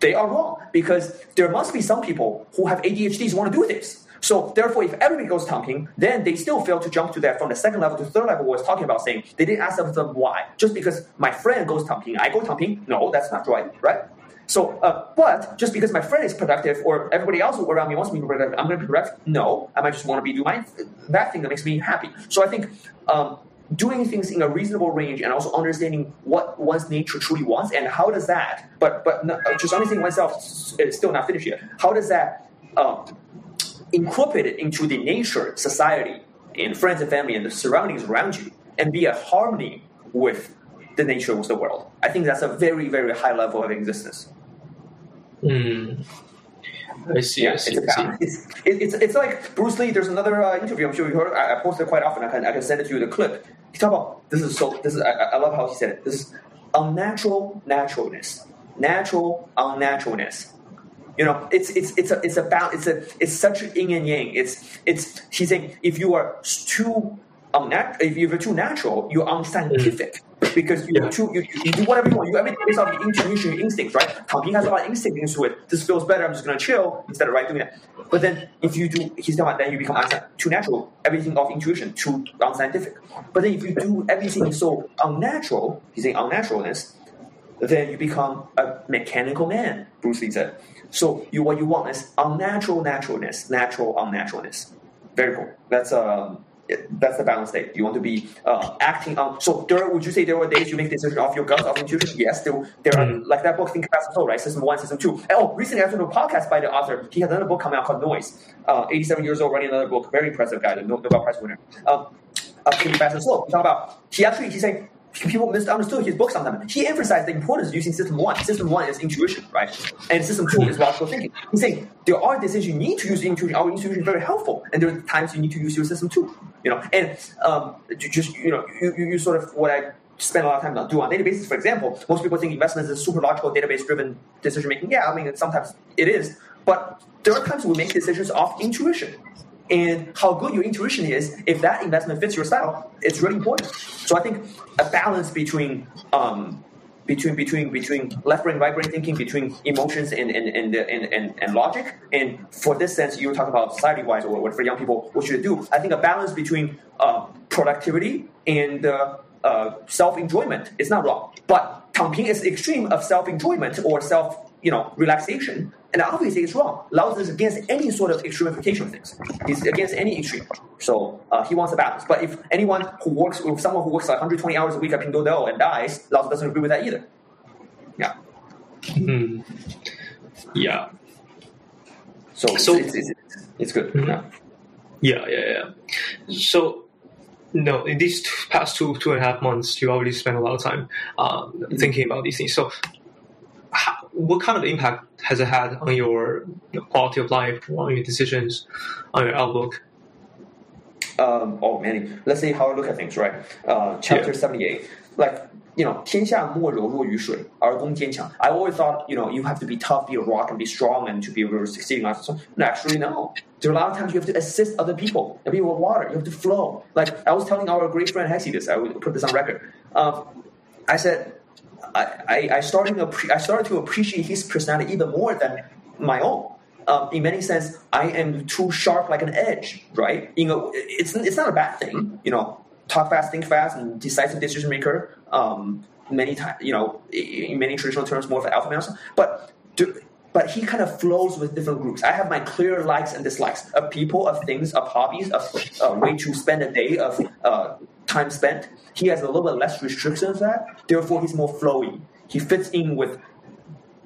they are wrong because there must be some people who have ADHDs who want to do this. So therefore, if everybody goes tangping, then they still fail to jump to that from the second level to the third level. Was talking about saying they didn't ask them why. Just because my friend goes tangping, I go tangping. No, that's not right, right? So, uh, but just because my friend is productive or everybody else around me wants me to be productive, I'm going to be productive. No, I might just want to be do my that thing that makes me happy. So I think um, doing things in a reasonable range and also understanding what one's nature truly wants and how does that, but but not, just understanding oneself is still not finished yet. How does that um, incorporate it into the nature, society, and friends and family and the surroundings around you, and be a harmony with the nature of the world? I think that's a very very high level of existence. Mm. I see. Yeah, I see. It's, I see. It's, it's, it's like Bruce Lee. There's another uh, interview. I'm sure you heard. I, I post it quite often. I can I can send it to you the clip. He talk about this is so. This is I, I love how he said it. This is unnatural naturalness, natural unnaturalness. You know, it's it's it's a it's about it's a it's such an yin and yang. It's it's he's saying if you are too unnatural, if you're too natural, you're unscientific. Mm because you, yeah. you, you do whatever you want. You everything based off your intuition, your instincts, right? Tang has a lot of instinct into it. This feels better. I'm just gonna chill instead of right doing that. But then if you do, he's talking about then you become too natural. Everything of intuition, too unscientific. But then if you do everything so unnatural, he's saying unnaturalness, then you become a mechanical man. Bruce Lee said. So you what you want is unnatural naturalness, natural unnaturalness. Very cool. That's um that's the balance state. You want to be uh, acting on. So there, would you say there were days you make decisions off your gut, off intuition? Yes, there, there are. Mm. Like that book, Think Fast and Slow, right? System one, system two. And, oh, recently I listened to a podcast by the author. He has another book coming out called Noise. Uh, 87 years old, writing another book. Very impressive guy, the Nobel Prize winner. Um, uh, Think Fast and Slow. He talk about. He actually he's saying people misunderstood his book sometimes. He emphasized the importance of using system one. System one is intuition, right? And system two is logical thinking. He's saying there are decisions you need to use intuition. Our intuition is very helpful, and there are times you need to use your system two. You know, and um, just you know, you, you, sort of what I spend a lot of time on do on databases. For example, most people think investments is super logical, database driven decision making. Yeah, I mean sometimes it is, but there are times we make decisions off intuition and how good your intuition is, if that investment fits your style, it's really important. So I think a balance between um, between between between left brain, right brain thinking, between emotions and and and and, and, and logic. And for this sense, you were talking about society wise or what for young people, what should do? I think a balance between uh, productivity and uh, uh, self enjoyment is not wrong. But Tangping is extreme of self enjoyment or self you know relaxation and obviously, it's wrong. Lao Tzu is against any sort of extremification of things. He's against any extreme. So uh, he wants a balance. But if anyone who works, with someone who works like 120 hours a week at Pinduoduo and dies, Lao Tzu doesn't agree with that either. Yeah. Hmm. Yeah. So, So- it's, it's, it's, it's good. Yeah. Yeah, yeah, yeah. So, no, in these two, past two two and a half months, you already spent a lot of time um, thinking about these things. So, what kind of impact has it had on your quality of life, on your decisions, on your outlook? um, oh man, let's say how I look at things, right? Uh, chapter Yeah. 78, like, you know, 天下莫柔弱于水，而攻坚强. I always thought, you know, you have to be tough, be a rock, and be strong, and to be able to succeed in life. So, no, actually, no. There are a lot of times you have to assist other people, and be with water. You have to flow. Like, I was telling our great friend Hexie this, I will put this on record. Um, I said, I, I, started to I started to appreciate his personality even more than my own. Um, in many sense, I am too sharp like an edge, right? You know, it's it's not a bad thing, you know. Talk fast, think fast, and decisive decision maker. Um, many times, you know, in many traditional terms, more of an alpha male. But do, but he kind of flows with different groups. I have my clear likes and dislikes of people, of things, of hobbies, of uh, way to spend a day, of uh, time spent. He has a little bit less restrictions that. Therefore, he's more flowy. He fits in with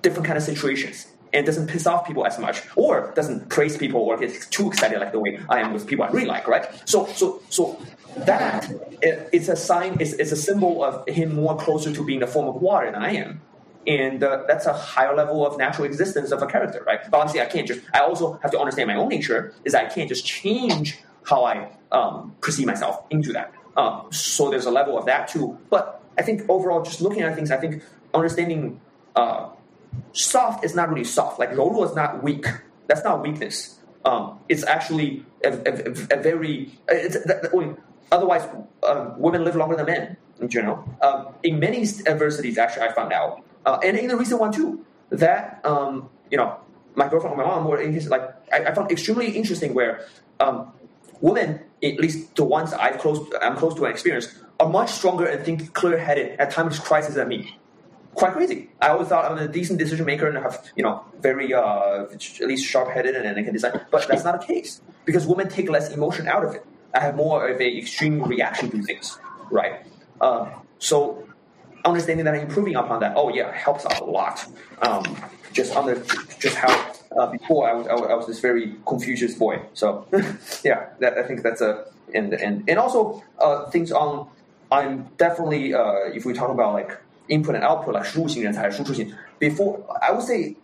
different kind of situations and doesn't piss off people as much or doesn't praise people or gets too excited like the way I am with people I really like, right? So so so that it, it's a sign, it's, it's a symbol of him more closer to being the form of water than I am. And uh, that's a higher level of natural existence of a character, right? But obviously, I can't just. I also have to understand my own nature. Is I can't just change how I um, perceive myself into that. Um, so there's a level of that too. But I think overall, just looking at things, I think understanding uh, soft is not really soft. Like 柔弱 is not weak. That's not weakness. Um, it's actually a, a, a very. That, that- otherwise, um, women live longer than men in general. Um, in many adversities, actually, I found out, uh, and in the recent one too, that um, you know, my girlfriend or my mom were in his, like I, I found extremely interesting where um, women, at least the ones I've close, I'm close to and experienced, are much stronger and think clear-headed at times of crisis than me quite crazy. I always thought I'm a decent decision maker and have you know very uh, at least sharp headed and, and I can decide. But that's not the case because women take less emotion out of it. I have more of a extreme reaction to things, right? Um, so understanding that and improving upon that, oh yeah, helps out a lot. Um, just under just how uh, before I was, I was I was this very Confucius boy. So [laughs] yeah, that, I think that's a and and and also uh, things on. I'm definitely uh, if we talk about like input and output, like 输入型人才、输出型. Before I would say.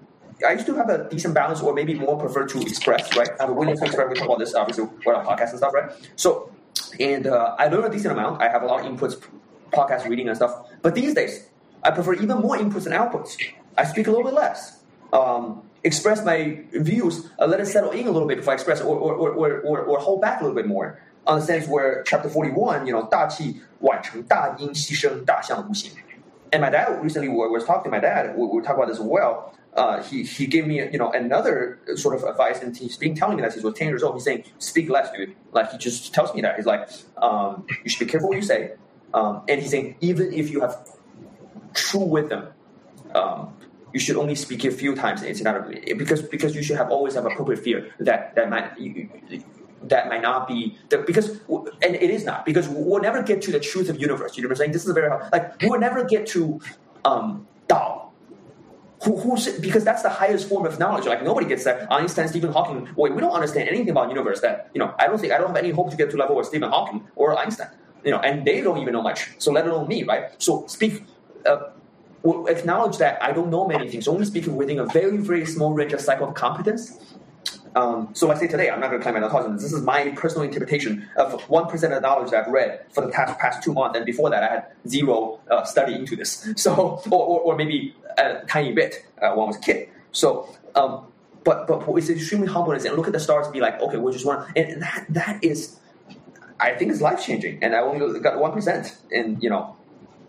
I used to have a decent balance, or maybe more prefer to express, right? I have a willingness to express. We talk about this, obviously, with our podcast and stuff, right? So, and uh, I learn a decent amount. I have a lot of inputs, podcast reading and stuff. But these days, I prefer even more inputs and outputs. I speak a little bit less. Um, express my views, uh, let it settle in a little bit before I express, or, or, or, or, or, or hold back a little bit more. On the sense where chapter 41, you know, 大器晚成，大音牺牲，大象无形. And my dad recently we was talking to my dad. We, we talked about this as well. Uh, he he gave me you know another sort of advice, and he's been telling me that he was ten years old. He's saying, "Speak less, dude." Like he just tells me that he's like, um, "You should be careful what you say." Um, and he's saying, even if you have true wisdom, um, you should only speak it a few times. Not because because you should have always have appropriate fear that that might. You, you- that might not be the, because and it is not because we'll never get to the truth of universe. Universe saying this is very hard, like we will never get to um. Who, who's because that's the highest form of knowledge. Like nobody gets that. Einstein, Stephen Hawking. Wait, we don't understand anything about universe. That you know, I don't think I don't have any hope to get to level of Stephen Hawking or Einstein. You know, and they don't even know much. So let alone me, right? So speak. Uh, acknowledge that I don't know many things. Only speaking within a very very small range of cycle of competence. Um, so I say today, I'm not going to claim I'm not This is my personal interpretation of one percent of the knowledge that I've read for the past past two months, and before that, I had zero uh, study into this. [laughs] So, or, or, or maybe a tiny bit uh, when I was a kid. So, um, but but it's extremely humbleness and look at the stars and be like, okay, we just want, and that that is, I think it's life changing. And I only got one percent, and you know,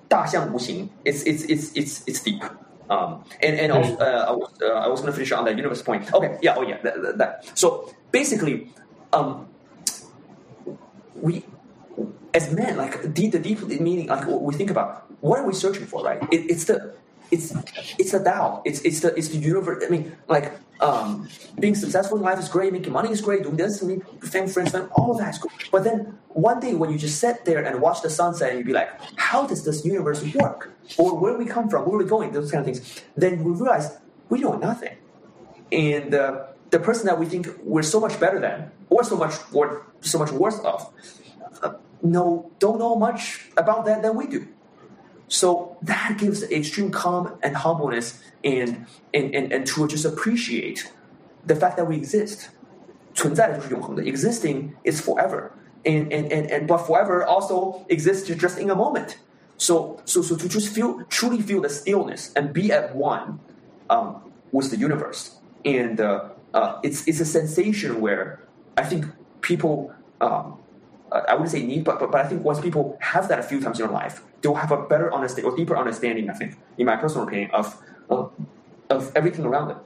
大象无形. It's it's it's it's it's deep. Um, and and also, uh, I was, uh, I was going to finish on that universe point. Okay, yeah, oh yeah, that, that, that. So basically, um, we as men, like deep, the deep meaning, like we think about what are we searching for, right? It, it's the it's it's the Tao. It's it's the it's the universe. I mean, like um, being successful in life is great, making money is great, doing this, family, friends, family, all of that is great. But then one day when you just sit there and watch the sunset, and you'd be like, how does this universe work? Or where we come from, where are we going, those kind of things. Then we realize we know nothing, and uh, the person that we think we're so much better than, or so much or so much worse of, uh, know don't know much about that than we do. So that gives extreme calm and humbleness and and, and, and to just appreciate the fact that we exist. 存在就是永恒的，existing is forever. And, and, and, and but forever also exists just in a moment. So so so to just feel truly feel the stillness and be at one um, with the universe. And uh, uh, it's it's a sensation where I think people um, I wouldn't say need, but, but but I think once people have that a few times in their life, they'll have a better understanding or deeper understanding. I think, in my personal opinion, of of, of everything around them,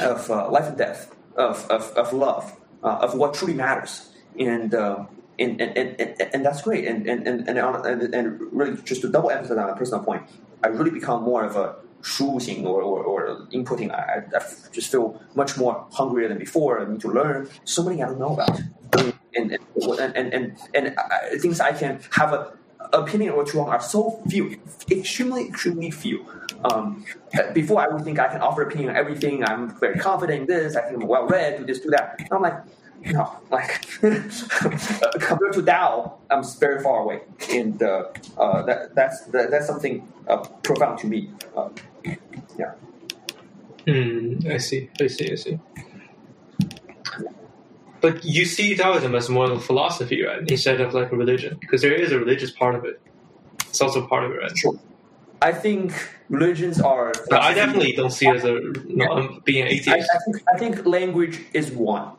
of uh, life and death, of of, of love, uh, of what truly matters, and. Uh, and, and, and, and, that's great. And, and, and, and, and really, just to double emphasize on a personal point, I really become more of a 输入 or, or, or inputting. I, I just feel much more hungrier than before. I need to learn so many I don't know about. And, and, and, and, and things I can have a opinion or two on are so few, extremely, extremely few. Um, before I would think I can offer opinion on everything. I'm very confident in this. I think I'm well read. Do this, do that. And I'm like, you know, like [laughs] compared to Dao, I'm very far away, and uh, uh, that that's that, that's something uh, profound to me. Uh, yeah. Mm, I see. I see. I see. But you see Taoism as more of a philosophy, right, instead of like a religion, because there is a religious part of it. It's also part of it, right? Sure. I think religions are. No, I definitely don't see it as a no, being an atheist. I, I, think, I think language is one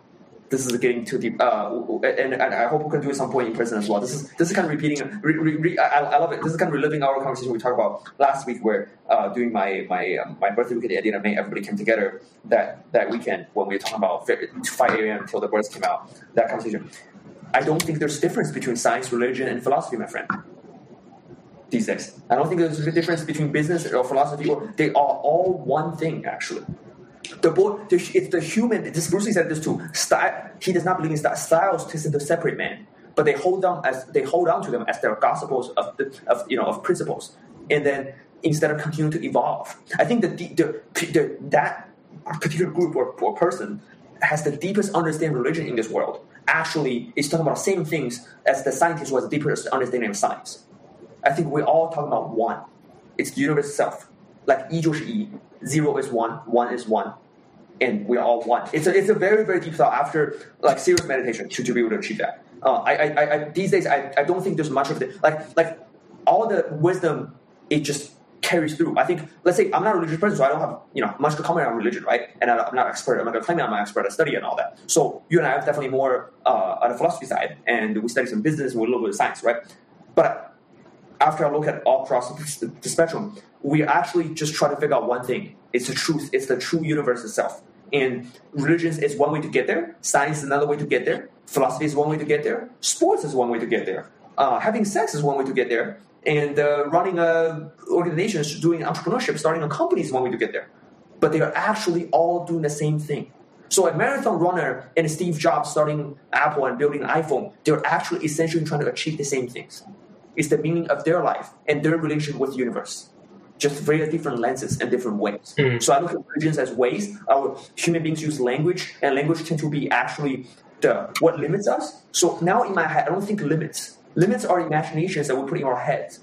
this is getting too deep. Uh, and, and, I hope we can do it some point in person as well. This is this is kind of repeating. Re, re, re, I, I, love it. This is kind of reliving our conversation we talked about last week, where uh, during my my um, my birthday weekend at the end of May, everybody came together that that weekend when we were talking about 5 a.m. until the birds came out. That conversation. I don't think there's a difference between science, religion, and philosophy, my friend. These days, I don't think there's a difference between business or philosophy. Or they are all one thing, actually the boy, it's the human. This Bruce Lee said this too. Style, he does not believe in style. Styles tend to separate man, but they hold on as they hold on to them as their gospels of the, of you know of principles, and then instead of continuing to evolve. I think the, the, the that particular group or, or person has the deepest understanding of religion in this world. Actually, is talking about the same things as the scientist who has the deepest understanding of science. I think we all talking about one. It's the universe itself Like 一就是一, zero is one, one is one, and we're all one. It's a, it's a very, very deep thought after like serious meditation to, to be able to achieve that. Uh, I, I, I, these days, I, I don't think there's much of it. Like, like all the wisdom, it just carries through. I think, let's say I'm not a religious person, so I don't have you know much to comment on religion, right? And I'm not expert. I'm not claiming I'm an expert. I study and all that. So you and I are definitely more uh, on the philosophy side, and we study some business with a little bit of science, right? But after I look at all across the, spectrum, we actually just try to figure out one thing. It's the truth. It's the true universe itself. And religions is one way to get there. Science is another way to get there. Philosophy is one way to get there. Sports is one way to get there. Uh, having sex is one way to get there. And uh, running a organization, doing entrepreneurship, starting a company is one way to get there. But they are actually all doing the same thing. So a marathon runner and Steve Jobs starting Apple and building an iPhone, they're actually essentially trying to achieve the same things. It's the meaning of their life and their relationship with the universe just very different lenses and different ways. Mm. So I look at religions as ways our human beings use language, and language tend to be actually the what limits us. So now in my head, I don't think limits. Limits are imaginations that we put in our heads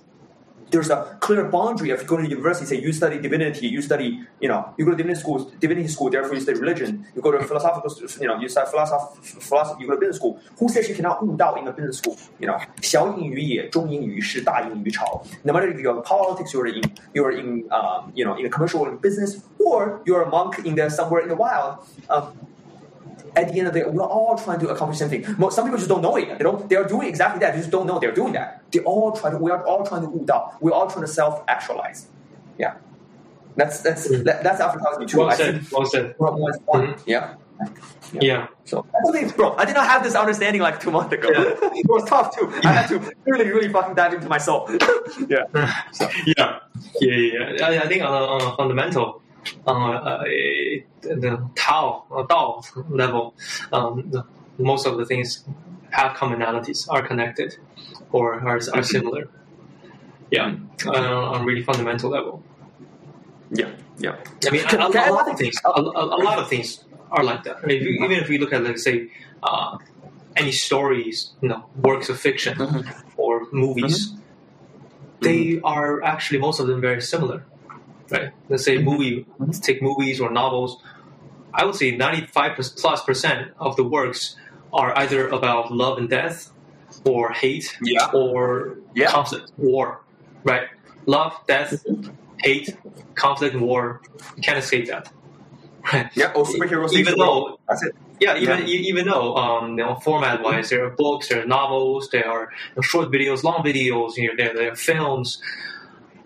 there's a clear boundary of going to university. Say you study divinity, you study, you know, you go to divinity school, divinity school. Therefore, you study religion. You go to philosophical, you know, you study philosophy, philosophy. You go to business school. Who says you cannot 悟道 in a business school? You know, 小隐于野，中隐于市，大隐于朝. No matter if you're politics, you're in, you're in, um, you know, in a commercial business, or you're a monk in the somewhere in the wild. Um, at the end of the day, we're all trying to accomplish something. Some people just don't know it. They don't. They are doing exactly that. They just don't know they're doing that. They all try to. We are all trying to 悟道. We're all trying to self-actualize. Yeah, that's that's mm-hmm. that, that's after me too. Well said. Well said. Mm-hmm. Yeah. Yeah. yeah. So bro, I did not have this understanding like two months ago. Yeah. [laughs] it was tough too. I had to really, really fucking dive into my soul. [laughs] yeah. [laughs] So. Yeah. Yeah. Yeah. I, I think on a, on a fundamental uh, the Tao or Dao level, um, the, most of the things have commonalities, are connected, or are, are similar. Yeah, uh, on a really fundamental level. Yeah, yeah. I mean, a, a, a lot of things, a, a, lot of things are like that. I mean, if you, even if we look at, let's say, uh, any stories, you know, works of fiction Mhm. or movies, they are actually most of them very similar, right? Let's say movie, let's take movies or novels. I would say ninety-five plus percent of the works are either about love and death, or hate, Yeah. or Yeah. conflict, war, right? Love, death, hate, conflict, and war. You can't escape that, right? Yeah, or superheroes. Even though that's it. yeah, even Yeah. even though um, you know, format wise, there are books, there are novels, there are short videos, long videos, you know, there, there are films,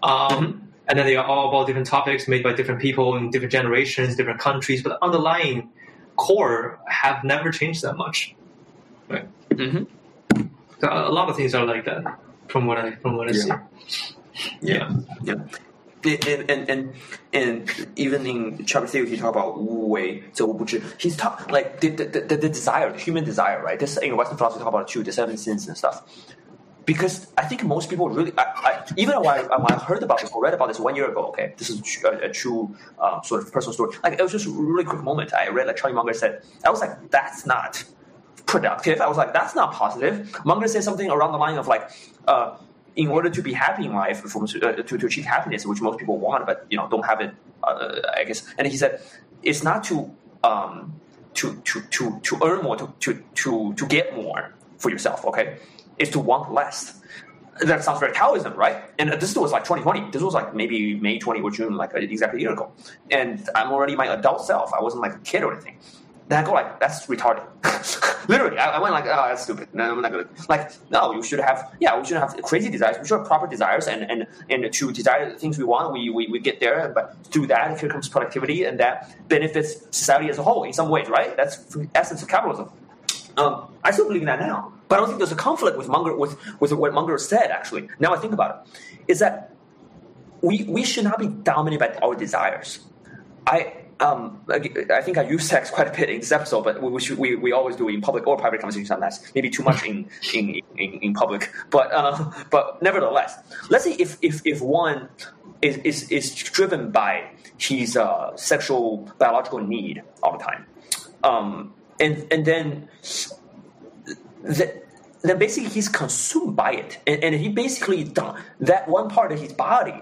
um, and then they are all about different topics made by different people in different generations, different countries, but the underlying core have never changed that much. Right. Mm-hmm. So a lot of things are like that from what I from what I yeah. see. Yeah. Yeah. And, and and and even in chapter three, he talk about wu wei, so He's talk like the, the the, the desire, human desire, right? This in Western philosophy talk about the seven sins and stuff. Because I think most people really, I, I, even when I, when I heard about this or read about this one year ago, okay, this is a, a true uh, sort of personal story. Like it was just a really quick moment. I read like Charlie Munger said, I was like, that's not productive. I was like, that's not positive. Munger said something around the line of like, uh, in order to be happy in life, from, uh, to, to achieve happiness, which most people want, but you know don't have it, uh, I guess. And he said, it's not to um, to, to, to, to earn more, to, to, to, to get more for yourself, okay? It's to want less. That sounds very Taoism, right? And this was like 2020. This was like maybe May 20 or June, like exactly a year ago. And I'm already my adult self. I wasn't like a kid or anything. Then I go like, that's retarded. [laughs] Literally, I, I went like, oh, that's stupid. No, I'm not gonna. Like, no, you should have. Yeah, we should have crazy desires. We should have proper desires, and and and to desire the things we want, we we, we get there. But through that, here comes productivity, and that benefits society as a whole in some ways, right? That's the essence of capitalism. Um, I still believe in that now, but I don't think there's a conflict with Munger with with what Munger said. Actually, now I think about it, is that we we should not be dominated by our desires. I um, I think I use sex quite a bit in this episode, but we, should, we, we always do in public or private conversations sometimes. Maybe too much in in, in, in public, but uh, but nevertheless, let's say if if, if one is, is is driven by his uh, sexual biological need all the time, um, and and then the, then basically he's consumed by it, and, and he basically that one part of his body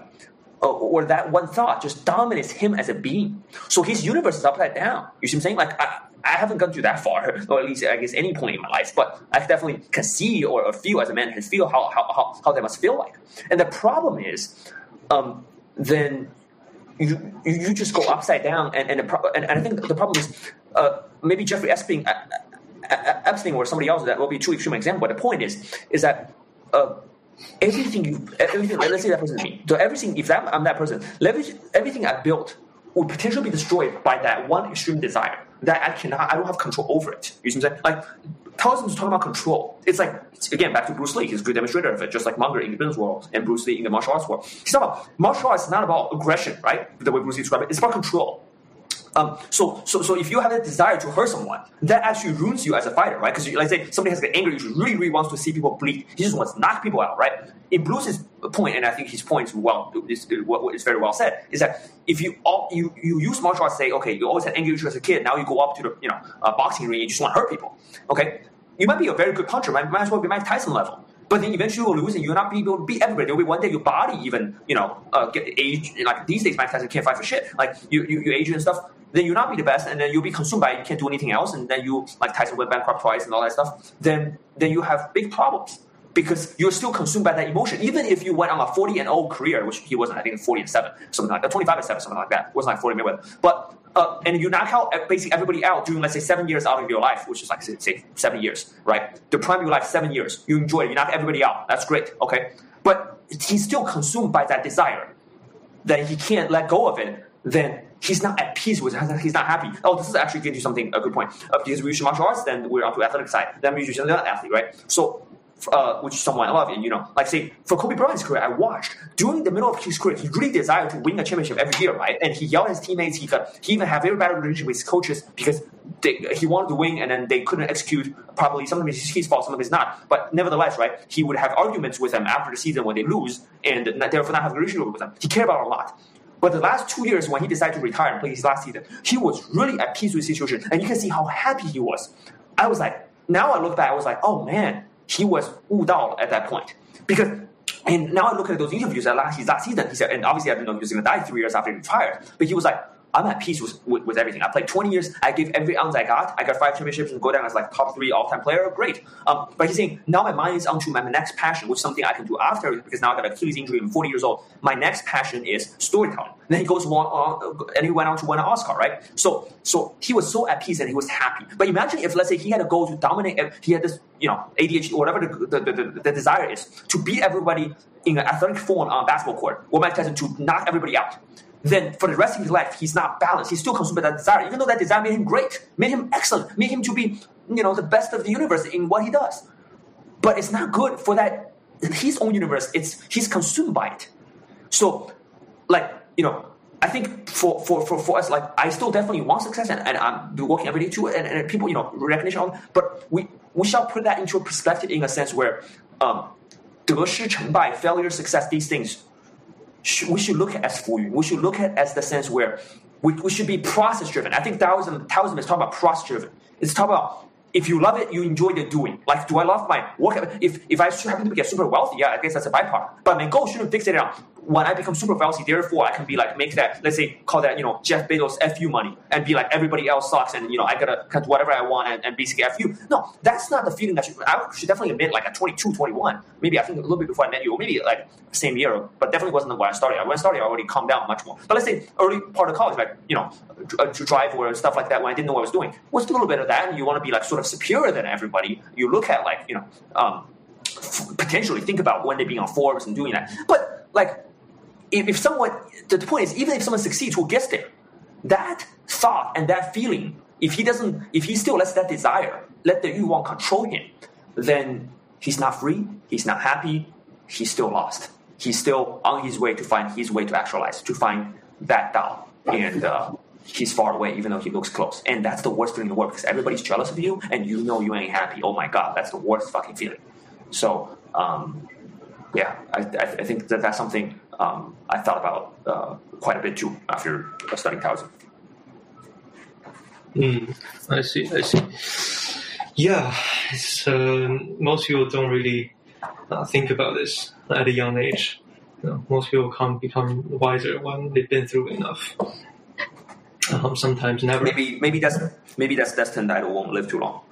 uh, or that one thought just dominates him as a being. So his universe is upside down. You see what I'm saying? Like I, I haven't gone through that far, [laughs] or at least I guess any point in my life, but I definitely can see or, feel as a man can feel how, how, how, how that must feel like. And the problem is, um, then you, you just go upside down, and and, pro- and, and I think the problem is uh, maybe Jeffrey Epstein, uh, Epstein or somebody else that will be true extreme example. But the point is is that. Uh, everything you everything let's say that person is me so everything if that, i'm that person everything i built would potentially be destroyed by that one extreme desire that i cannot i don't have control over it you see what i'm saying like Taoism is talking about control. It's like again back to Bruce Lee. He's a good demonstrator of it, just like Munger in the business world and Bruce Lee in the martial arts world. He's talking about martial arts is not about aggression, right? The way Bruce Lee described it, it's about control. Um, so, so, so if you have a desire to hurt someone, that actually ruins you as a fighter, right? Because, like, say somebody has an anger issue, really, really wants to see people bleed. He just wants to knock people out, right? It In Bruce's point, and I think his point is well, is, is very well said, is that if you all you, you use martial arts, say, okay, you always had anger issue as a kid, now you go up to the you know uh, boxing ring, you just want to hurt people, okay? You might be a very good puncher, might, might as well be Mike Tyson level. But then eventually you'll lose and you'll not be able to beat everybody. There'll be one day your body even, you know, uh, get age. Like these days, Mike Tyson can't fight for shit. Like you, you, you age and stuff. Then you'll not be the best, and then you'll be consumed by it. You can't do anything else, and then you like Tyson went bankrupt twice and all that stuff. Then then you have big problems because you're still consumed by that emotion. Even if you went on a 40 and 0 career, which he wasn't, I think 40 and 7, something like that, 25 and 7, something like that. It wasn't like 40 Mayweather. But, uh, and you knock out basically everybody out during, let's say, seven years out of your life, which is like, say, seven years, right? The prime of your life, seven years. You enjoy it. You knock everybody out. That's great, okay? But he's still consumed by that desire. Then he can't let go of it. Then he's not at peace with it. He's not happy. Oh, this is actually getting to something, a good point. Uh, because we use martial arts, then we're onto athletic side. Then we use another athlete, right? So uh, which is someone I love, and you know, like say for Kobe Bryant's career, I watched during the middle of his career, he really desired to win a championship every year, right? And he yelled at his teammates. He could, he even had very bad relationship with his coaches because they, he wanted to win, and then they couldn't execute properly. Sometimes of it is his fault, sometimes of it is not. But nevertheless, right, he would have arguments with them after the season when they lose, and therefore not have a relationship with them. He cared about a lot. But the last two years, when he decided to retire and play his last season, he was really at peace with the situation, and you can see how happy he was. I was like, now I look back, I was like, oh man, he was 悟道 at that point because. And now I look at those interviews at last his last season. He said, and obviously I didn't know he was going to die three years after he retired, but he was like, I'm at peace with, with, with, everything. I played 20 years. I gave every ounce I got. I got five championships and go down as like top three all time player. Great. Um, but he's saying now my mind is onto my next passion, which is something I can do after because now I got an Achilles injury. I'm 40 years old. My next passion is storytelling. Then he goes on, uh, and he went on to win an Oscar, right? So, so he was so at peace and he was happy. But imagine if, let's say, he had a goal to dominate. He had this, you know, ADHD whatever the, the, the, the desire is to beat everybody in an athletic form on a basketball court, or Mike Tyson to knock everybody out then for the rest of his life, he's not balanced. He's still consumed by that desire, even though that desire made him great, made him excellent, made him to be, you know, the best of the universe in what he does. But it's not good for that his own universe. It's he's consumed by it. So, like you know, I think for for for, for us, like I still definitely want success, and, and I'm working every day too, and, and people, you know, recognition. But we we shall put that into a perspective in a sense where um, 得失成败, failure, success, these things we should look at as Fuyun. We should look at as the sense where we, we should be process driven. I think Taoism, Taoism is talking about process driven. It's talking about if you love it, you enjoy the doing. Like, do I love my work? If if I happen to get super wealthy, yeah, I guess that's a byproduct. But my goal shouldn't fixate on when I become super wealthy, therefore I can be like make that let's say call that you know Jeff Bezos fu money and be like everybody else sucks and you know I gotta cut whatever I want and, and basically fu. No, that's not the feeling that you, I should definitely admit like at 22, 21, maybe I think a little bit before I met you, or maybe like same year, but definitely wasn't when I started. When I started, I already calmed down much more. But let's say early part of college, like you know to drive or stuff like that when I didn't know what I was doing, was a little bit of that. And you want to be like sort of superior than everybody. You look at like you know. Um, potentially think about when they being on Forbes and doing that. But like if, if someone, the point is, even if someone succeeds, who gets there, that thought and that feeling, if he doesn't, if he still lets that desire, let the yuan control him, then he's not free, he's not happy, he's still lost. He's still on his way to find his way to actualize, to find that Tao. And uh, he's far away, even though he looks close. And that's the worst feeling in the world because everybody's jealous of you and you know you ain't happy. Oh my God, that's the worst fucking feeling. So, um, yeah, I, I, think that that's something um, I thought about uh, quite a bit too after studying Taoism. Mm, I see. I see. Yeah, uh, most people don't really uh, think about this at a young age. You know, most people come become wiser when they've been through enough. Um, sometimes never. Maybe maybe that's maybe that's destined that I won't live too long. [laughs]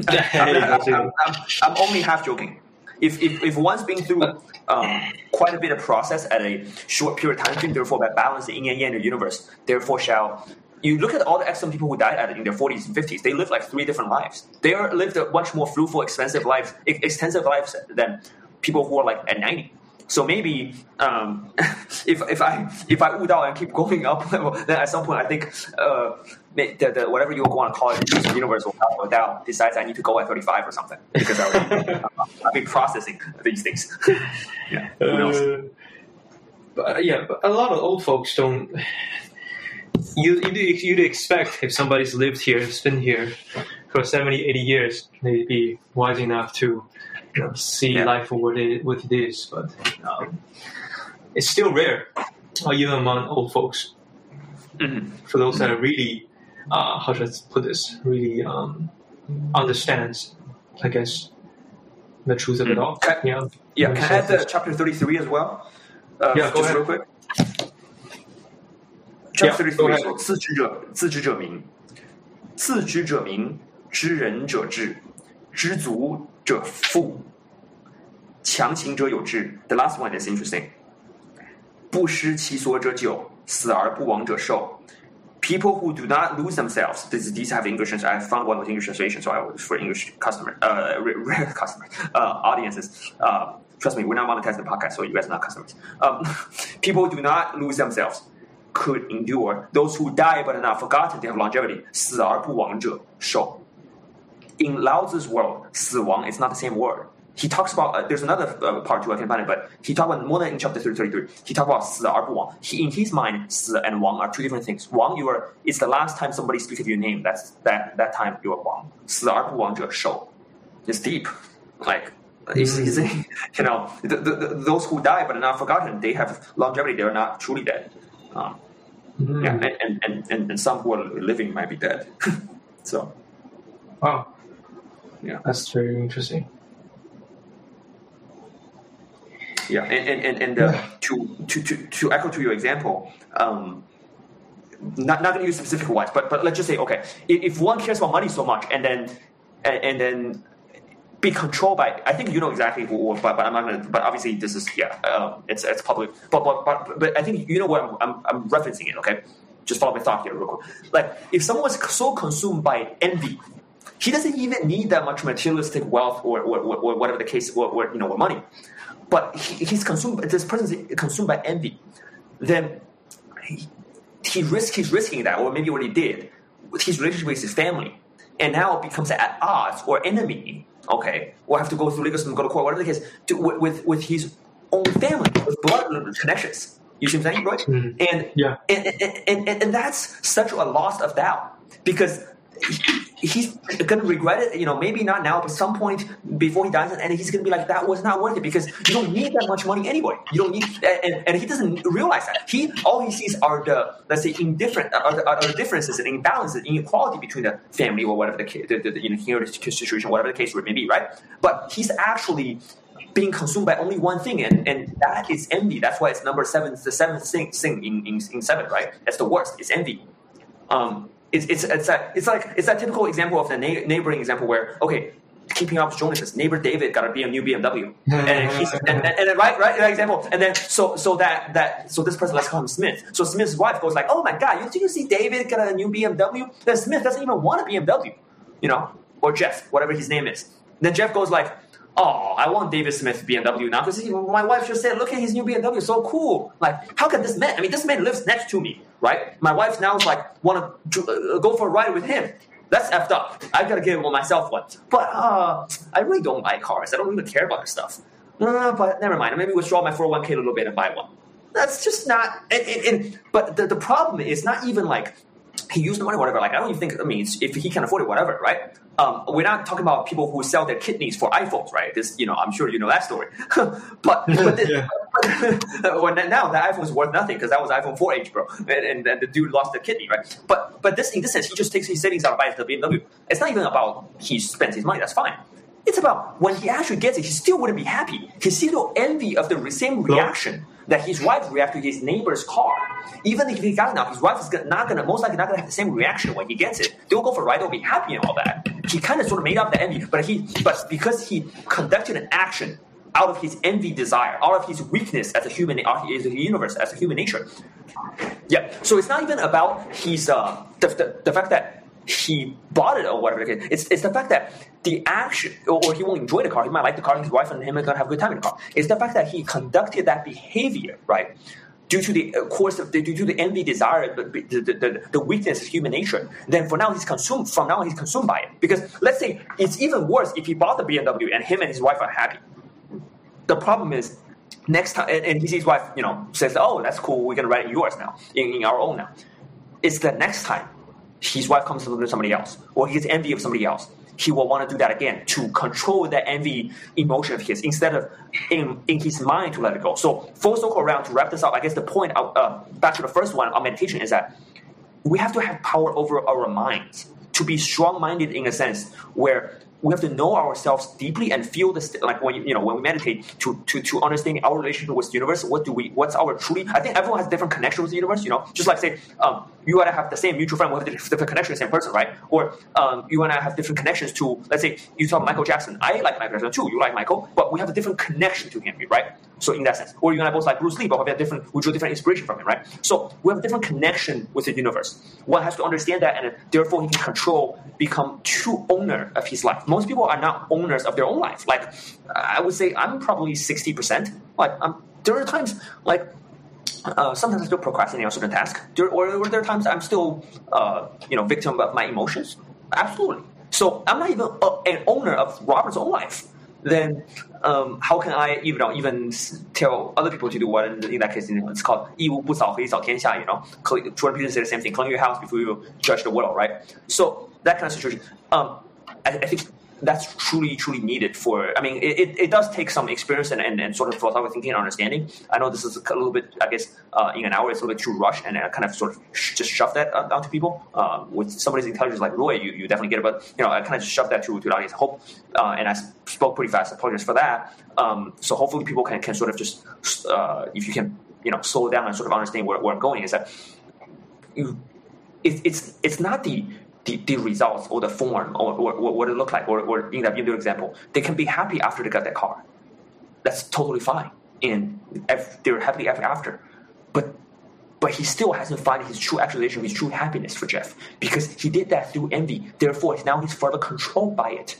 [laughs] I'm, I'm, I'm, I'm, only half joking. If if if one's been through um, quite a bit of process at a short period of time, therefore by balancing yin and yang in the universe, therefore shall you look at all the excellent people who died at it in their 40s and 50s, they lived like three different lives. They lived a much more fruitful, expensive life, extensive lives than people who are like at 90. So maybe um, [laughs] if if I if I out and keep going up [laughs] then at some point I think uh, the, the, whatever you want to call it, the universe will up or down decides I need to go at 35 or something because I I've been processing these things. [laughs] yeah. Uh, but, yeah, but a lot of old folks don't. [sighs] You you you'd expect if somebody's lived here, has been here for 70, 80 years, they'd be wise enough to you know, see yeah. life for what it, what it is, but um, it's still rare, uh, even among old folks. Mm-hmm. For those that are really, uh, how should I put this, really um, understands, I guess, the truth of mm-hmm. it all. Can, yeah, yeah. Can I add the chapter thirty-three as well? Uh, yeah, just ahead. real quick. Chapter yeah, thirty-three 说：“自知者，自知者明；自知者明，知人者智；知足 者富，强行者有志。The last one is interesting. 不失其所者久，死而不亡者寿。People who do not lose themselves. These, these have English. I found one with English translation, so I was for English customer, uh, rare [laughs] customer, uh, audiences. Uh, trust me, we're not monetizing the podcast, so you guys are not customers. Um, [laughs] people do not lose themselves. Could endure. Those who die but are not forgotten, they have longevity. 死而不亡者寿 in Lao Tzu's world, 死亡 is not the same word. He talks about uh, there's another uh, part too I can find it, but he talks about more than in chapter 33. He talks about 死而不亡. He in his mind, 死 and 亡 are two different things. 亡 you are it's the last time somebody speaks of your name. That's that that time you are 亡.死而不亡者寿. It's deep, like. He's, he's saying, [laughs] you know, the, the, the, those who die but are not forgotten, they have longevity. They are not truly dead. Um, Mhm. Yeah, and, and, and, and, and some who are living might be dead. [laughs] so Wow. Yeah. That's very interesting. yeah, and and, and, and uh, to, to to to echo to your example, um, not not going to use specific ones, but but let's just say okay, if, if one cares about money so much, and then and, and then be controlled by I think you know exactly who, but but I'm not gonna, but obviously this is yeah, um, it's it's public, but but but but I think you know what I'm, I'm I'm referencing it. Okay, just follow my thought here real quick. Like if someone was so consumed by envy, he doesn't even need that much materialistic wealth or or, or, whatever the case or, or you know or money, but he, he's consumed. This person is consumed by envy, then he, he risk he's risking that, or maybe what he did with his relationship with his family, and now it becomes at odds or enemy. Okay, or have to go through legal system, go to court, whatever the case, to, with, with his own family, with blood connections. You see what I'm saying, right? Mhm. And Yeah. and, and, and, and that's such a loss of doubt because he's to regret it, you know, maybe not now, but some point before he dies, and he's to be like, that was not worth it because you don't need that much money anyway. You don't need, and, and he doesn't realize that. He, all he sees are the, let's say, indifferent, are the, are the differences and imbalances, inequality between the family or whatever the, ca- the, the, the here situation, whatever the case may be, right? But he's actually being consumed by only one thing, and, and that is envy. That's why it's number seven, the seventh thing, thing in, in, in seven, right? That's the worst, it's envy. Um, it's, it's, it's, a, it's like it's that typical example of the na- neighboring example where, okay, keeping up with Jonas, neighbor David got a new BMW, and he's and, and, and right right that example, and then so so that that so this person let's call him Smith. So Smith's wife goes like, oh my god, you, did you see David got a new BMW? Then Smith doesn't even want a BMW, you know, or Jeff, whatever his name is. Then Jeff goes like, oh, I want David Smith BMW now because my wife just said, look at his new BMW, so cool. Like, how can this man? I mean, this man lives next to me, right? My wife now is like, want to uh, go for a ride with him. That's effed up. I gotta give myself one. But uh, I really don't buy cars. I don't even care about this stuff. Uh, but never mind. Maybe withdraw my 401k a little bit and buy one. That's just not. And, and, and but the, the problem is not even like he used the money, whatever. Like I don't even think. I mean, if he can afford it, whatever, right? Um, we're not talking about people who sell their kidneys for iPhones, right? This, you know, I'm sure you know that story. [laughs] but but, [laughs] this, Yeah. [laughs] well, now the iPhone's worth nothing because that was iPhone 4H, bro, and, and, and the dude lost the kidney, right? But but this in this sense, he just takes his savings out and buys the BMW. It's not even about he spends his money. That's fine. It's about when he actually gets it, he still wouldn't be happy. He still envy of the same reaction that his wife reacted to his neighbor's car. Even if he got now, his wife is not gonna most likely not gonna have the same reaction when he gets it. They'll go for a ride, they'll be happy and all that. He kind of sort of made up the envy, but he but because he conducted an action out of his envy desire, out of his weakness as a human, out of his universe, as a human nature. Yeah. So it's not even about his uh, the, the, the fact that he bought it or whatever. It's it's the fact that the action, or, or he won't enjoy the car. He might like the car, and his wife and him are gonna have a good time in the car. It's the fact that he conducted that behavior, right? Due to the uh, course of the, due to the envy, desire, the, the, the, weakness of human nature, then for now he's consumed. From now he's consumed by it. Because let's say it's even worse if he bought the BMW and him and his wife are happy the problem is next time and, and he sees his wife you know says oh that's cool we're gonna in yours now in, in our own now it's the next time his wife comes to live with somebody else or he gets envy of somebody else. He will want to do that again to control that envy emotion of his instead of in, in his mind to let it go. So full circle around to wrap this up i guess the point uh, back to the first one on meditation is that we have to have power over our minds to be strong-minded in a sense where we have to know ourselves deeply and feel this like when you, you know when we meditate to, to to understand our relationship with the universe what do we what's our truly i think everyone has different connection with the universe you know? Just like say um, you want to have the same mutual friend with different connection same person right? Or um, you want to have different connections to let's say you talk michael jackson i like michael jackson too you like michael but we have a different connection to him right? So in that sense. Or you're gonna both like bruce lee but we have different we draw different inspiration from him right? So we have a different connection with the universe. One has to understand that and therefore he can control become true owner of his life. Most people are not owners of their own life. Like i would say i'm probably 60% like I'm, there are times like uh, sometimes I still procrastinate on certain tasks, there, or, or there are times I'm still, uh, you know, victim of my emotions. Absolutely. So I'm not even a, an owner of Robert's own life. Then um, how can I, you know, even s- tell other people to do what? In, in that case, you know, it's called 一无不扫黑扫天下. You know, Cl- Jordan Peterson said the same thing: clean your house before you judge the world, right? So that kind of situation. Um, I, I think that's truly truly needed for. I mean, it, it, does take some experience and, and, and sort of philosophical thinking and understanding. I know this is a little bit, I guess, uh, in an hour it's a little bit too rushed, and I kind of sort of sh- just shove that uh, onto people. Uh, with somebody's intelligence like Roy, you, you definitely get it, but you know, I kind of just shove that to, to the audience. Hope, uh, and I spoke pretty fast. Apologies for that. Um, so hopefully people can, can sort of just, uh, if you can, you know, slow down and sort of understand where, where I'm going is that you, it, it's it's not the the, the results or the form or, or, or what it look like. Or, or in that video example they can be happy after they got that car. That's totally fine. And they're happy ever after. But but he still hasn't found his true actualization his true happiness for jeff. Because he did that through envy. Therefore now he's further controlled by it.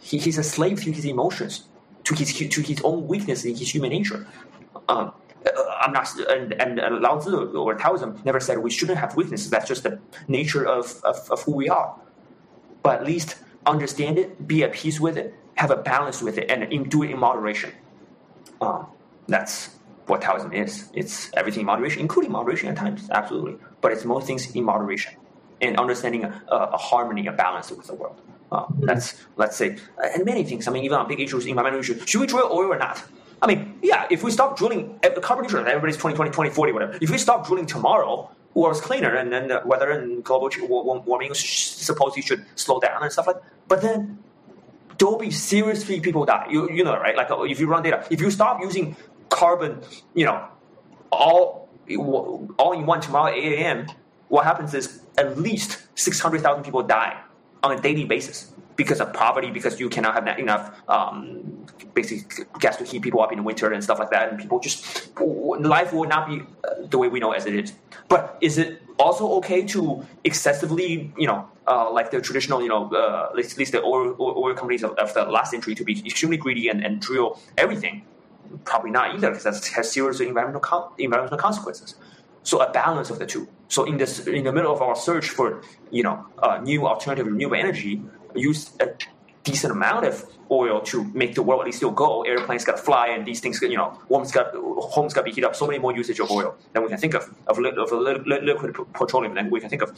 He, he's a slave to his emotions to his to his own weakness in his human nature. Um, I'm not, and, and Lao Tzu or Taoism never said we shouldn't have weaknesses. That's just the nature of, of, of who we are. But at least understand it, be at peace with it, have a balance with it, and in, do it in moderation. Um, that's what Taoism is. It's everything in moderation, including moderation at times, absolutely. But it's most things in moderation and understanding a, a harmony, a balance with the world. Uh, that's, let's say, and many things. I mean, even on big issues, environmental issues, should we drill oil or not? I mean, yeah, if we stop drilling, carbon neutral, everybody's 2020, 2040, whatever. If we stop drilling tomorrow, world's cleaner, and then uh, the weather and global warming supposedly should slow down and stuff like that. But then there'll be seriously people die. You, you know, right? Like uh, if you run data, if you stop using carbon, you know, all all in one tomorrow 8 a.m., what happens is at least 600,000 people die on a daily basis because of poverty, because you cannot have enough um, basically gas to heat people up in the winter and stuff like that, and people just life will not be uh, the way we know as it is. But is it also okay to excessively, you know, uh, like the traditional, you know, uh, at least the oil, oil companies of, of, the last century to be extremely greedy and, and drill everything? Probably not either, because that has serious environmental environmental consequences. So a balance of the two. So in this, in the middle of our search for, you know, uh, new alternative renewable energy, use a decent amount of oil to make the world at least still go. Airplanes got to fly, and these things, you know, homes got homes got to be heated up. So many more usage of oil than we can think of of, of liquid petroleum than we can think of.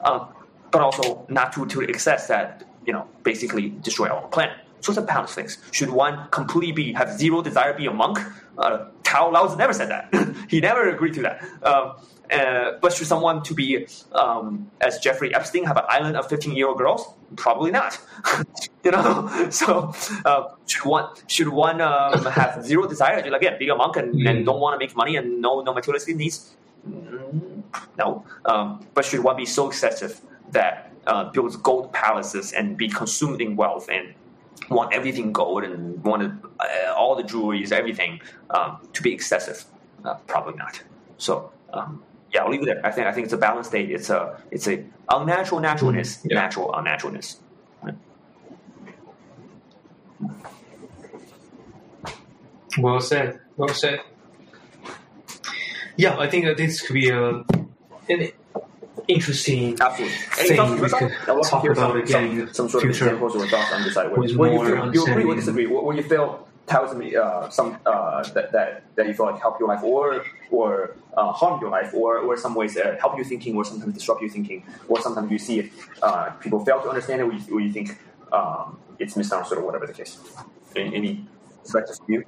Um, but also not to to excess that you know basically destroy our planet. So it's a balance of things. Should one completely be have zero desire to be a monk? Uh, Tao Lao never said that. [laughs] he never agreed to that. Um, uh, but should someone to be um, as Jeffrey Epstein have an island of 15 year old girls? Probably not. [laughs] you know, [laughs] so uh, should one should one um, have zero desire to again be a monk and, mm. and don't want to make money and no no materialistic needs? Mm, no. Um, but should one be so excessive that uh, builds gold palaces and be consumed in wealth and want everything gold and want uh, all the jewelries, everything um, to be excessive? Uh, probably not. So um, yeah, I'll leave it there. I think I think it's a balanced state. It's a it's a unnatural naturalness, mm-hmm. yeah. natural unnaturalness. Right? Well said. Well said. Yeah, I think that this could be a, an interesting Absolutely. thing we could talk about some, again. Some, some sort of examples or thoughts on this side. Where, where you, feel, you agree or disagree? Where you feel tells me uh, some uh, that, that that you feel like help your life or or uh, harm your life or or some ways uh, help you thinking or sometimes disrupt your thinking or sometimes you see if uh, people fail to understand it or you, or you think um, it's misunderstood or whatever the case. Any, any perspectives from you?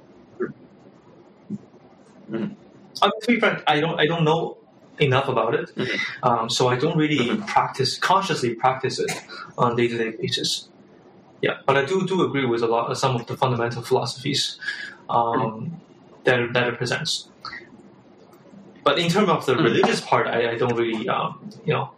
Mm-hmm. Um, to be frank, I don't I don't know enough about it, mm-hmm. um, so I don't really mm-hmm. practice consciously practice it on day to day basis. Yeah, but I do do agree with a lot of some of the fundamental philosophies um, that that it presents. But in terms of the mm. religious part, I, I don't really, um, you know,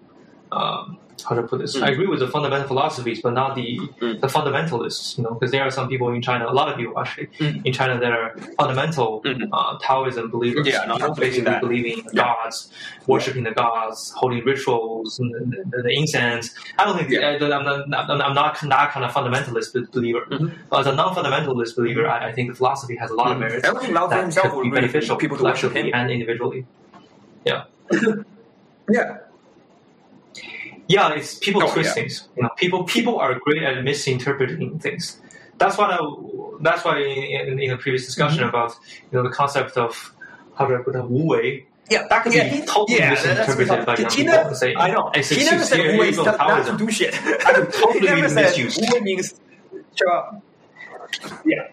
um, how to put this. Mm. I agree with the fundamental philosophies, but not the mm. the fundamentalists. You know, because there are some people in China, a lot of people actually mm. in China that are fundamental mm-hmm. uh, Taoism believers. Yeah, no, basically believing in yeah. gods, worshiping the gods, holding rituals, and the, the, the incense. I don't think yeah. I, am not, I'm not that kind of fundamentalist believer. Mm-hmm. As a non-fundamentalist believer, I, I, think the philosophy has a lot of merits mm-hmm. that could be beneficial people to collectively and individually. Yeah. [coughs] yeah yeah, it's people oh, twist yeah. things. You know, people people are great at misinterpreting things. That's what I, that's why in, in, in the previous discussion mm-hmm. about you know the concept of how do I put it, Wu Wei. Yeah, that can yeah, be totally yeah, misinterpreted by young people say, I know. He never said Wu Wei is not to do shit. [laughs] I [laughs] totally be misused. Wu Wei means Sure. Yeah.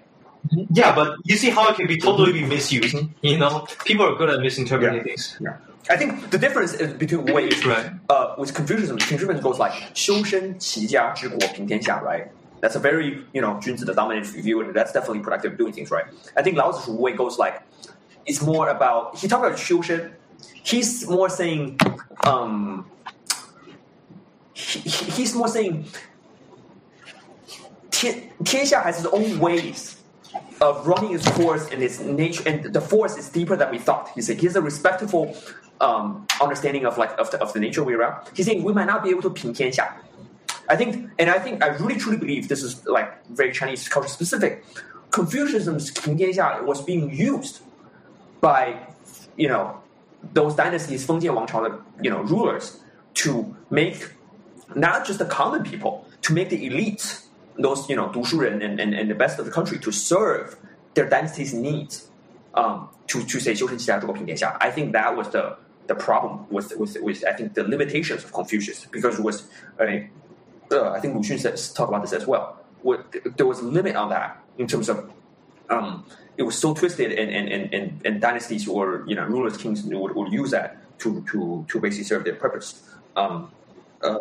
Yeah, but you see how it can be totally be misused. You know, people are good at misinterpreting Yeah. things. Yeah. I think the difference is between Wei is Right. uh, with Confucianism, Confucianism goes like 修身齐家治国平天下, right? That's a very you know 君子 the dominant view, and that's definitely productive doing things, right? I think Lao Tzu's way goes like it's more about he talks about 修身. He's more saying um, he, he- he's more saying 天天下 has its own ways of running its course and its nature, and the force is deeper than we thought. He said he's a respectful um, understanding of like of the, of the nature we're around. He's saying we might not be able to 平天下. I think, and I think I really truly believe this is like very Chinese culture specific. Confucianism's 平天下 was being used by you know those dynasties, 封建王朝 the you know rulers to make not just the common people, to make the elites, those you know 读书人 and, and, and the best of the country to serve their dynasty's needs. Um, to to say 修身齐家治国平天下. I think that was the the problem with with I think the limitations of Confucius because it was a uh, I think Lu Xun says talk about this as well. What, there was a limit on that in terms of um, it was so twisted, and and, and, and, dynasties or you know rulers, kings would, would use that to, to to basically serve their purpose. Um, uh,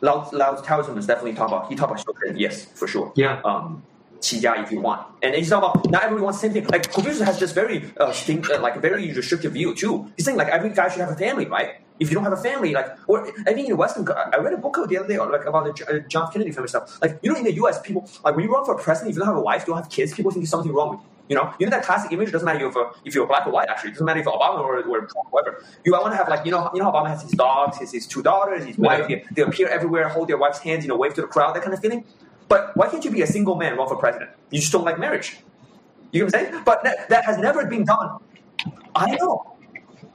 Lao, Lao Taoism is definitely talk about he talked about children, yes, for sure. Yeah. Um, 齐家 if you want, and he's talking about not everyone wants the same thing. Like Confucius has this very uh, uh, like very restrictive view too. He's saying like every guy should have a family, right? If you don't have a family, like, or I think in the Western, I read a book the other day, like about the uh, John Kennedy family stuff. Like, you know, in the U.S., people like when you run for president, if you don't have a wife, you don't have kids, people think there's something wrong with you. You know, you know that classic image. Doesn't matter if you're, if you're black or white. Actually, it doesn't matter if you're Obama or, or Trump, whatever. You want to have like you know, you know, Obama has his dogs, his, his two daughters, his wife. They, they appear everywhere, hold their wife's hands, you know, wave to the crowd, that kind of feeling. But why can't you be a single man run for president? You just don't like marriage. You know what I'm saying? But that, that has never been done. I know.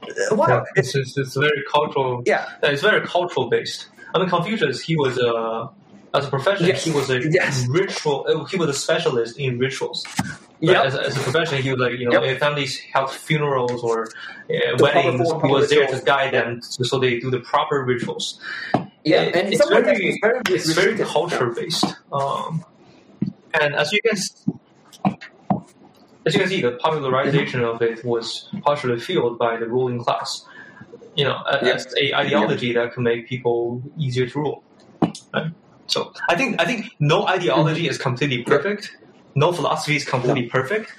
Uh, What? Yeah, it's, it's, it's very cultural. Yeah. Uh, It's very cultural based. I mean, Confucius, he was a as a profession, Yes. he was a Yes. ritual. uh, He was a specialist in rituals. Yep. As, a- as a profession, he was like you know, Yep. if families held funerals or uh, weddings, he was there to guide them so they do the proper rituals. Yeah, It- and it's very, it's very, it's very culture based. Um, and as you can s- as you can see, the popularization of it was partially fueled by the ruling class. You know, as a ideology that can make people easier to rule. Right? So I think I think no ideology is completely perfect. No philosophy is completely perfect.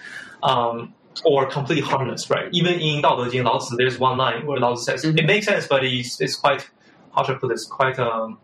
Um, or completely harmless, right? Even in Dao De Jing, Lao Tzu, there's one line where Lao Tzu says, Mhm. it makes sense, but it's, it's quite, how should I put this, quite, um,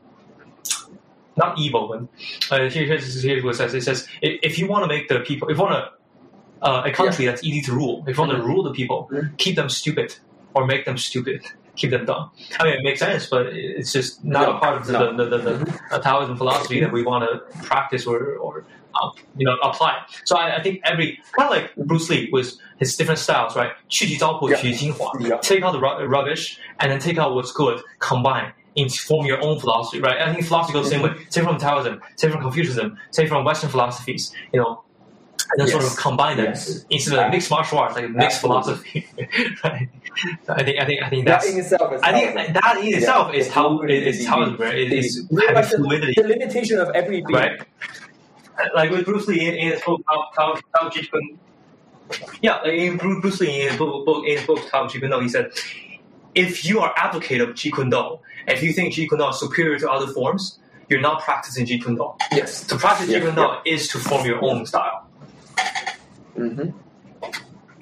not evil, but uh, here, here's, here's what it says. It says, if, if you want to make the people, if you want to, uh, a country that's easy to rule, if you want to rule the people, Mhm. keep them stupid or make them stupid, keep them dumb. I mean, it makes sense, but it's just not No, a part of the, no. the, the, the, uh, Taoism philosophy that we want to practice or, or um, you know, apply. So I, I think every, kind of like Bruce Lee with his different styles, right? 去其糟粕 Yeah. 取精华 Yeah. Take out the ru- rubbish and then take out what's good, combine and form your own philosophy, right? I think philosophy goes the same way. Take from Taoism, take from Confucianism, take from Western philosophies, you know, and then sort of combine them Yes. instead of like mixed martial arts, like mixed Absolutely. philosophy. [laughs] right? I think I think I think That that's in itself is I think Taoism. that in Yeah. itself is The how fluidity, is Taoism, right? It the- having like fluidity, The limitation of every being. right? Like with Bruce Lee in, in his book Tao Tao Tao Jeet Kune. Yeah, in Bruce Lee in his book, book in his book Tao Kune Do, he said, if you are advocate of Jeet Kune Do, if you think Jeet Kune Do is superior to other forms, you're not practicing Jeet Kune Do. Yes. To practice Yeah, Jeet Kune Do is to form your own style. Mm-hmm.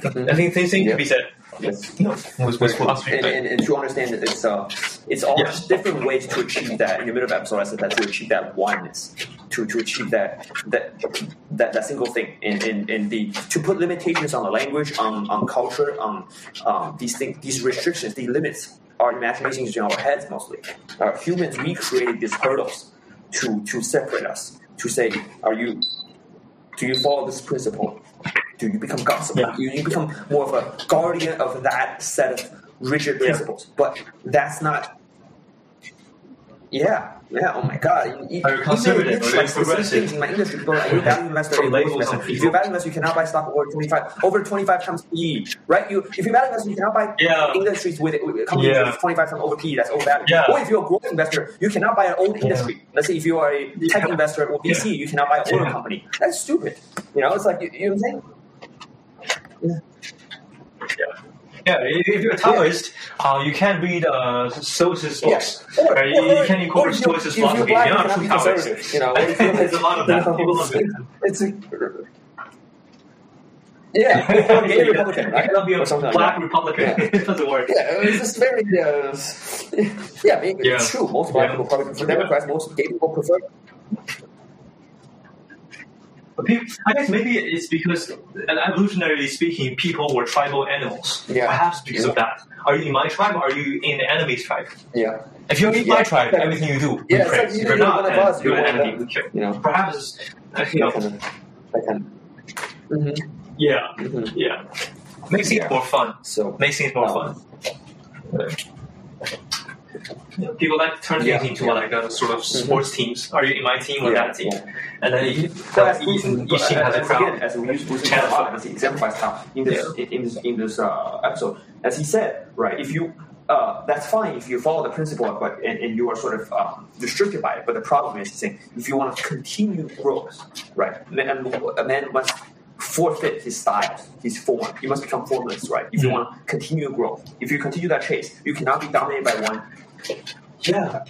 I think same thing Yeah. to be said. Yes. You know, with, with. And, and, and to understand that it's uh, it's all Yeah. just different ways to achieve that. In the middle of the episode, I said that to achieve that oneness, to to achieve that that that, that single thing, and, and, and the to put limitations on the language, on, on culture, on um, these things, these restrictions, these limits, our imaginations in our heads mostly. Uh, humans, we created these hurdles to to separate us. To say, are you do you follow this principle? Do you become gospel? Yeah. You, you become more of a guardian of that set of rigid Yeah. principles. But that's not Yeah, yeah. Oh my God! You, you conservative? Even, you like progressive? in my industry, people like, "Are you a value investor or a Labels investor?" If you're a value investor, you cannot buy stock over twenty five over twenty five times PE, right? You if you're a value investor, you cannot buy Yeah. industries with, with companies Yeah. with twenty five times over PE. That's overvalued. Yeah. Or if you're a growth investor, you cannot buy an old industry. Let's say if you are a tech Yeah. investor or VC, you cannot buy an older Yeah. company. That's stupid. You know, it's like you, you know what I'm saying? Yeah. Yeah, if if you're a Taoist, uh, you can't read uh, Stoicist books. Yes. Or? You, or- you can't or incorporate you- Stoicist philosophy. black, You're not a true be Taoist. You know, [laughs] There's a lot of that. [laughs] People love it. It's a, yeah, [laughs] gay Republican, You right? be a something like black. Republican. Yeah. it doesn't work. Yeah, it's just very. Uh, yeah, maybe Yeah. it's true. Most black Yeah. probably prefer Democrats. Most gay people prefer. People, I guess maybe it's because, evolutionarily speaking, people were tribal animals. Yeah. Perhaps because of that. Are you in my tribe or are you in the enemy's tribe? Yeah, If you're in Yeah. my tribe, everything you do, Yeah, praise. like you're you're not, one then us, you're an enemy. You know, Perhaps, uh, you know, kind of, that kind of. Mm-hmm. yeah, Mhm. yeah. Makes Yeah. more fun. So Makes things more Um, fun. People like to turn Yeah, things into yeah. like a sort of sports teams. Are you in my team or Yeah, that team? And then But as each, each team has a crowd. again, as we use Bruce Channel Lee, five. as exemplifies in this in this in this uh, episode, as he said, right? If you uh, that's fine if you follow the principle, but and, and you are sort of um, restricted by it. But the problem is, he's saying, if you want to continue growth, right? man- A man must forfeit his style, his form. He must become formless, right? If you Mhm. want to continue growth, if you continue that chase, you cannot be dominated by one. Yeah.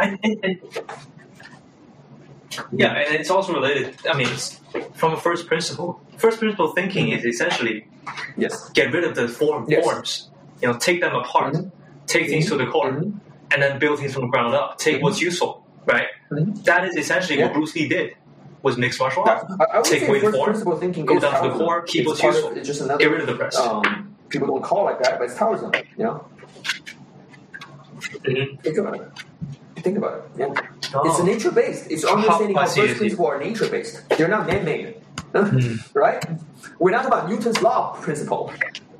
And, and, and yeah, and it's also related. I mean, it's from a first principle. First principle thinking is essentially Yes. get rid of the form Yes. forms. You know, take them apart, Mhm. take things to the core, Mhm. and then build things from the ground up. Take Mhm. what's useful, right? Mhm. That is essentially Yeah. what Bruce Lee did. Was mixed martial I, arts. I would Take away the form, thinking go down to the core, keep what's part of- useful. Just another. Get rid of the rest. um, people don't call it like that, but it's Taoism. You know, Mhm. think about it. Think about it. Yeah, Oh. it's nature based. It's understanding I how see, I first see. principles are nature based. They're not man made, Hmm. [laughs] right? We're not talking about Newton's law principle.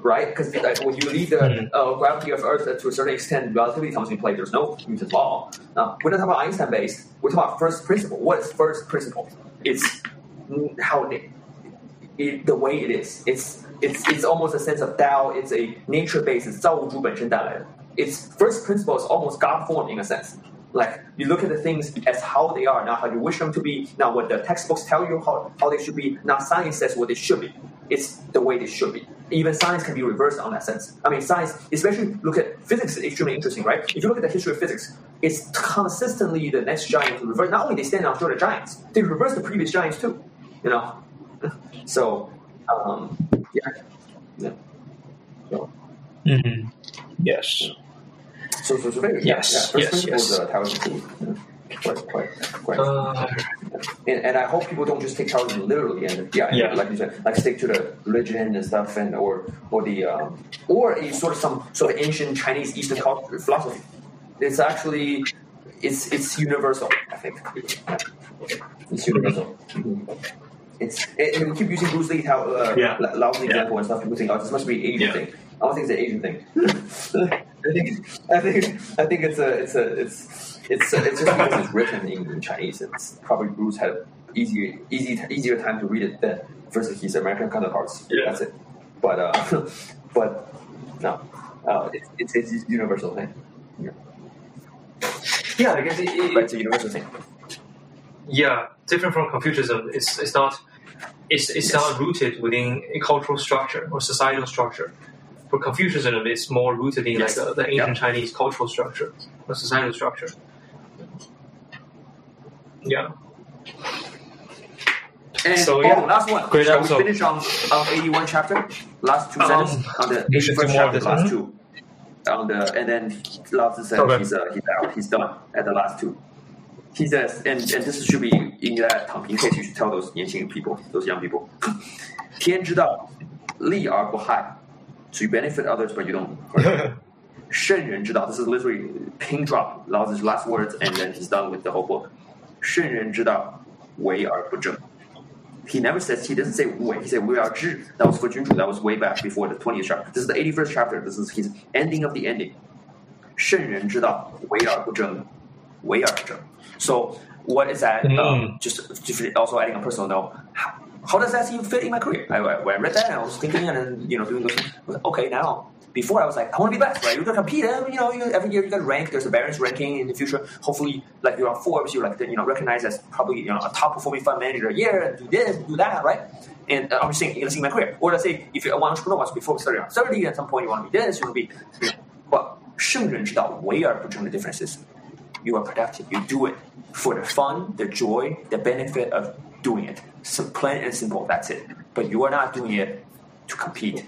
Right, because when you leave the Mhm. uh, gravity of Earth to a certain extent, relativity comes into play. There's no Newton's law. Uh, we're not talking about Einstein based. We're talking about first principle. What is first principle? It's mm, how it, it, the way it is. It's it's it's almost a sense of Tao. It's a nature based. It's 造物主本身带来的. its first principle is almost God form in a sense. Like you look at the things as how they are, not how you wish them to be, not what the textbooks tell you how, how they should be, not science says what they should be. It's the way they should be. Even science can be reversed on that sense. I mean, science, especially look at physics, is extremely interesting, right? If you look at the history of physics, it's consistently the next giant to reverse. Not only they stand on short of giants, they reverse the previous giants too. You know, [laughs] so um, yeah, yeah. So, Mhm. Yes. So, so, so very, Yes, yeah. First yes, yes. uh, Taoism. Yeah. Quite, quite, quite. Uh, and, and I hope people don't just take Taoism literally and yeah, Yeah. like you said, like stick to the religion and stuff, and or or the um, or a sort of some sort of ancient Chinese Eastern culture philosophy. It's actually it's it's universal. I think it's universal. Mhm. It's and and we keep using Bruce Lee how uh, Yeah. La- Lao example and stuff. People think oh this must be Asian thing. I don't think it's an Asian thing. [laughs] I think I think I think it's a it's a it's it's it's just because it's written in, in Chinese. It's probably Bruce had easier easy easier time to read it than versus his American counterparts. Yeah. That's it. But uh, [laughs] but no, uh, it's, it's it's a universal thing. Yeah. yeah, I guess it, it, But it's a universal thing. yeah, different from Confucianism. It's it's not it's it's Yes. not rooted within a cultural structure or societal structure For Confucianism, it's more rooted in Yes. like the, the ancient Yep. Chinese cultural structure or societal structure. Yeah. And So, oh, yeah. last one. Great Shall episode. we finish on, on 81 chapter? Last two Um, sentences on the we should do 81st more of chapter, this, last mhm. two. On the and then Lao Tzu says Okay. he's uh, he's out, he's done at the last two. He says, and, and this should be in that in case you should tell those 年轻 people, those young people. [laughs] 天之道，利而不害. so you benefit others, but you don't. [laughs] Shen Ren This is literally pin drop Lao's last words, and then he's done with the whole book. Shen Ren Wei Er Bu Zheng. He never says, he doesn't say Wei, he said Wei Er Zhi. That was for Junju, that was way back before the 20th chapter. This is the 81st chapter, this is his ending of the ending. Shen Ren Wei Er Bu Zheng. Wei Er So, what is that? Mm. Um, just, just also adding a personal note How, how does that even fit in my career? I, when I read that, and I was thinking, and then you know, doing those. Things, I was like, okay, now before I was like, I want to be best, right? You're gonna compete, and you know, you, every year you got rank. There's a Barron's ranking in the future. Hopefully, like you're on Forbes, you're like you know recognized as probably you know a top performing fund manager a year, and do this, do that, right? And uh, I'm just saying, let's see my career. Or let's say if you're an entrepreneur wants to be focused on 30, at some point you want to be this, you want to be. You know, but 圣人之道，唯而不争的 difference is you are productive. You do it for the fun, the joy, the benefit of doing it. So plain and simple. That's it. But you are not doing it to compete,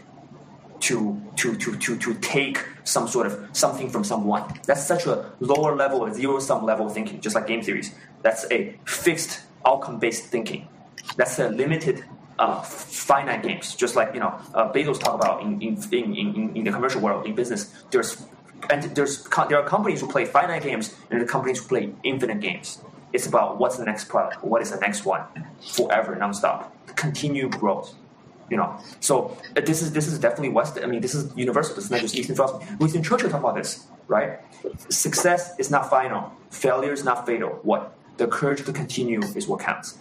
to to to to to take some sort of something from someone. That's such a lower level, a zero sum level thinking, just like game theories. That's a fixed outcome based thinking. That's a limited. Uh, finite games, just like you know, uh, Bezos talk about in in, in, in in the commercial world, in business. There's and there's there are companies who play finite games and there are companies who play infinite games. It's about what's the next product, what is the next one, forever, nonstop, continue growth. You know, so uh, this is this is definitely West. I mean, this is universal. This is not just Eastern philosophy. Winston Churchill talked about this, right? Success is not final. Failure is not fatal. What the courage to continue is what counts.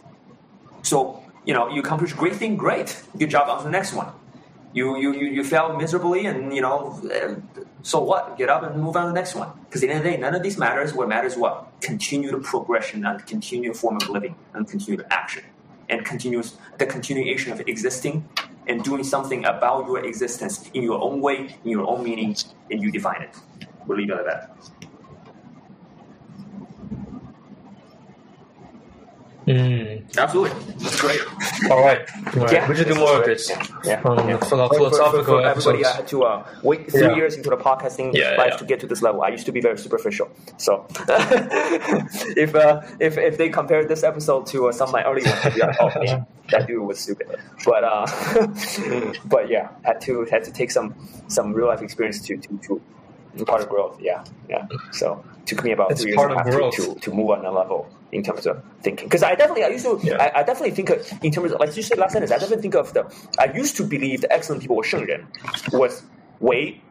So you know, you accomplish great thing, great. Good job on the next one you you you, you fail miserably and you know so what? Get up and move on to the next one. Because at the end of the day none of these matters. What matters what? Continue the progression and continue form of living and continue the action and continuous the continuation of existing and doing something about your existence in your own way in your own meaning and you define it. We'll leave it at that Mm. Absolutely that's great All right. All right. Yeah, we should do more of this. Yeah. Um, yeah. for the For- for- philosophical for everybody. I had to uh, wait three Yeah. years into the podcasting Yeah, life yeah. to get to this level. I used to be very superficial. So [laughs] if uh, if if they compare this episode to uh, some of my early ones, they'd like, oh man, that dude was stupid. But uh, [laughs] but yeah, had to had to take some some real life experience to to to part of growth. Yeah, yeah. So took me about It's three years part and a of half growth. to, to to move on a level in terms of thinking. Because I definitely, I used to, Yeah. I, I definitely think of, in terms of, like you said last sentence, I definitely think of the, I used to believe the excellent people were 圣人, was way,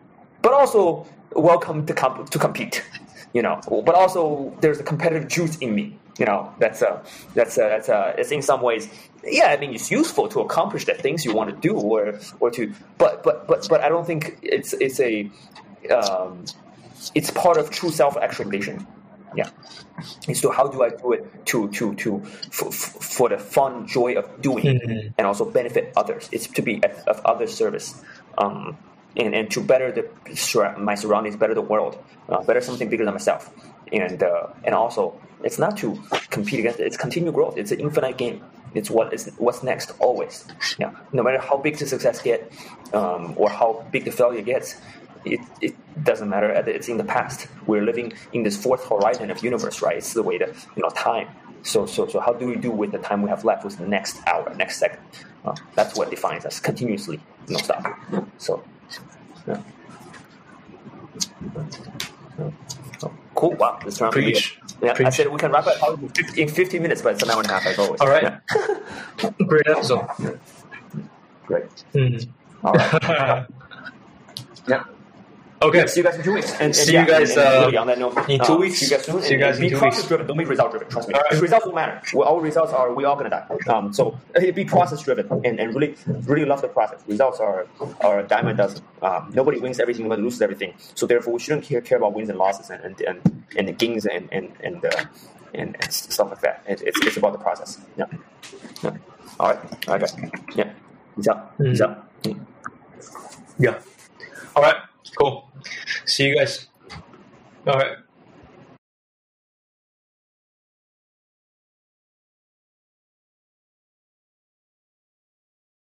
but also welcome to comp- to compete, you know. But also there's a competitive juice in me, you know. That's a, that's a, that's a, it's in some ways, yeah. I mean, it's useful to accomplish the things you want to do, or or to, but but but but I don't think it's it's a, um, it's part of true self actualization. Yeah. So how do I do it to to to for, for the fun joy of doing Mhm. and also benefit others? It's to be at, of other service, um, and and to better the my surroundings, better the world, uh, better something bigger than myself, and uh, and also it's not to compete against it. It's continued growth. It's an infinite game. It's what is what's next always. Yeah. No matter how big the success get, um, or how big the failure gets, it, it doesn't matter. It's in the past. We're living in this fourth horizon of universe, right? It's the way that you know time. So so so how do we do with the time we have left with the next hour, next second? Uh, that's what defines us continuously, no stop. So yeah. So, cool. Wow. This out to be Preach. I said we can wrap it up in 15 minutes, but it's an hour and a half as always. All right. Yeah. Great episode. Great. Mm. All right. [laughs] Yeah. Okay. See you guys in two weeks. And, and See yeah, you guys, and, and uh, on that note, in two weeks. See you guys soon. See you guys in be two process weeks. driven. Don't be result driven. Trust me. All right. Results will matter. Well, our results are we all gonna die. Um, so uh, be process driven and, and really really love the process. Results are are a dime a dozen. Um, nobody wins everything. Nobody loses everything. So therefore, we shouldn't care, care about wins and losses and and and, and the gains and and and, uh, and, and stuff like that. It, it's it's about the process. Yeah. yeah. All right. All right. Guys. Yeah. Peace out. Peace Mm. out. Yeah. All right. Cool. See you guys. All right.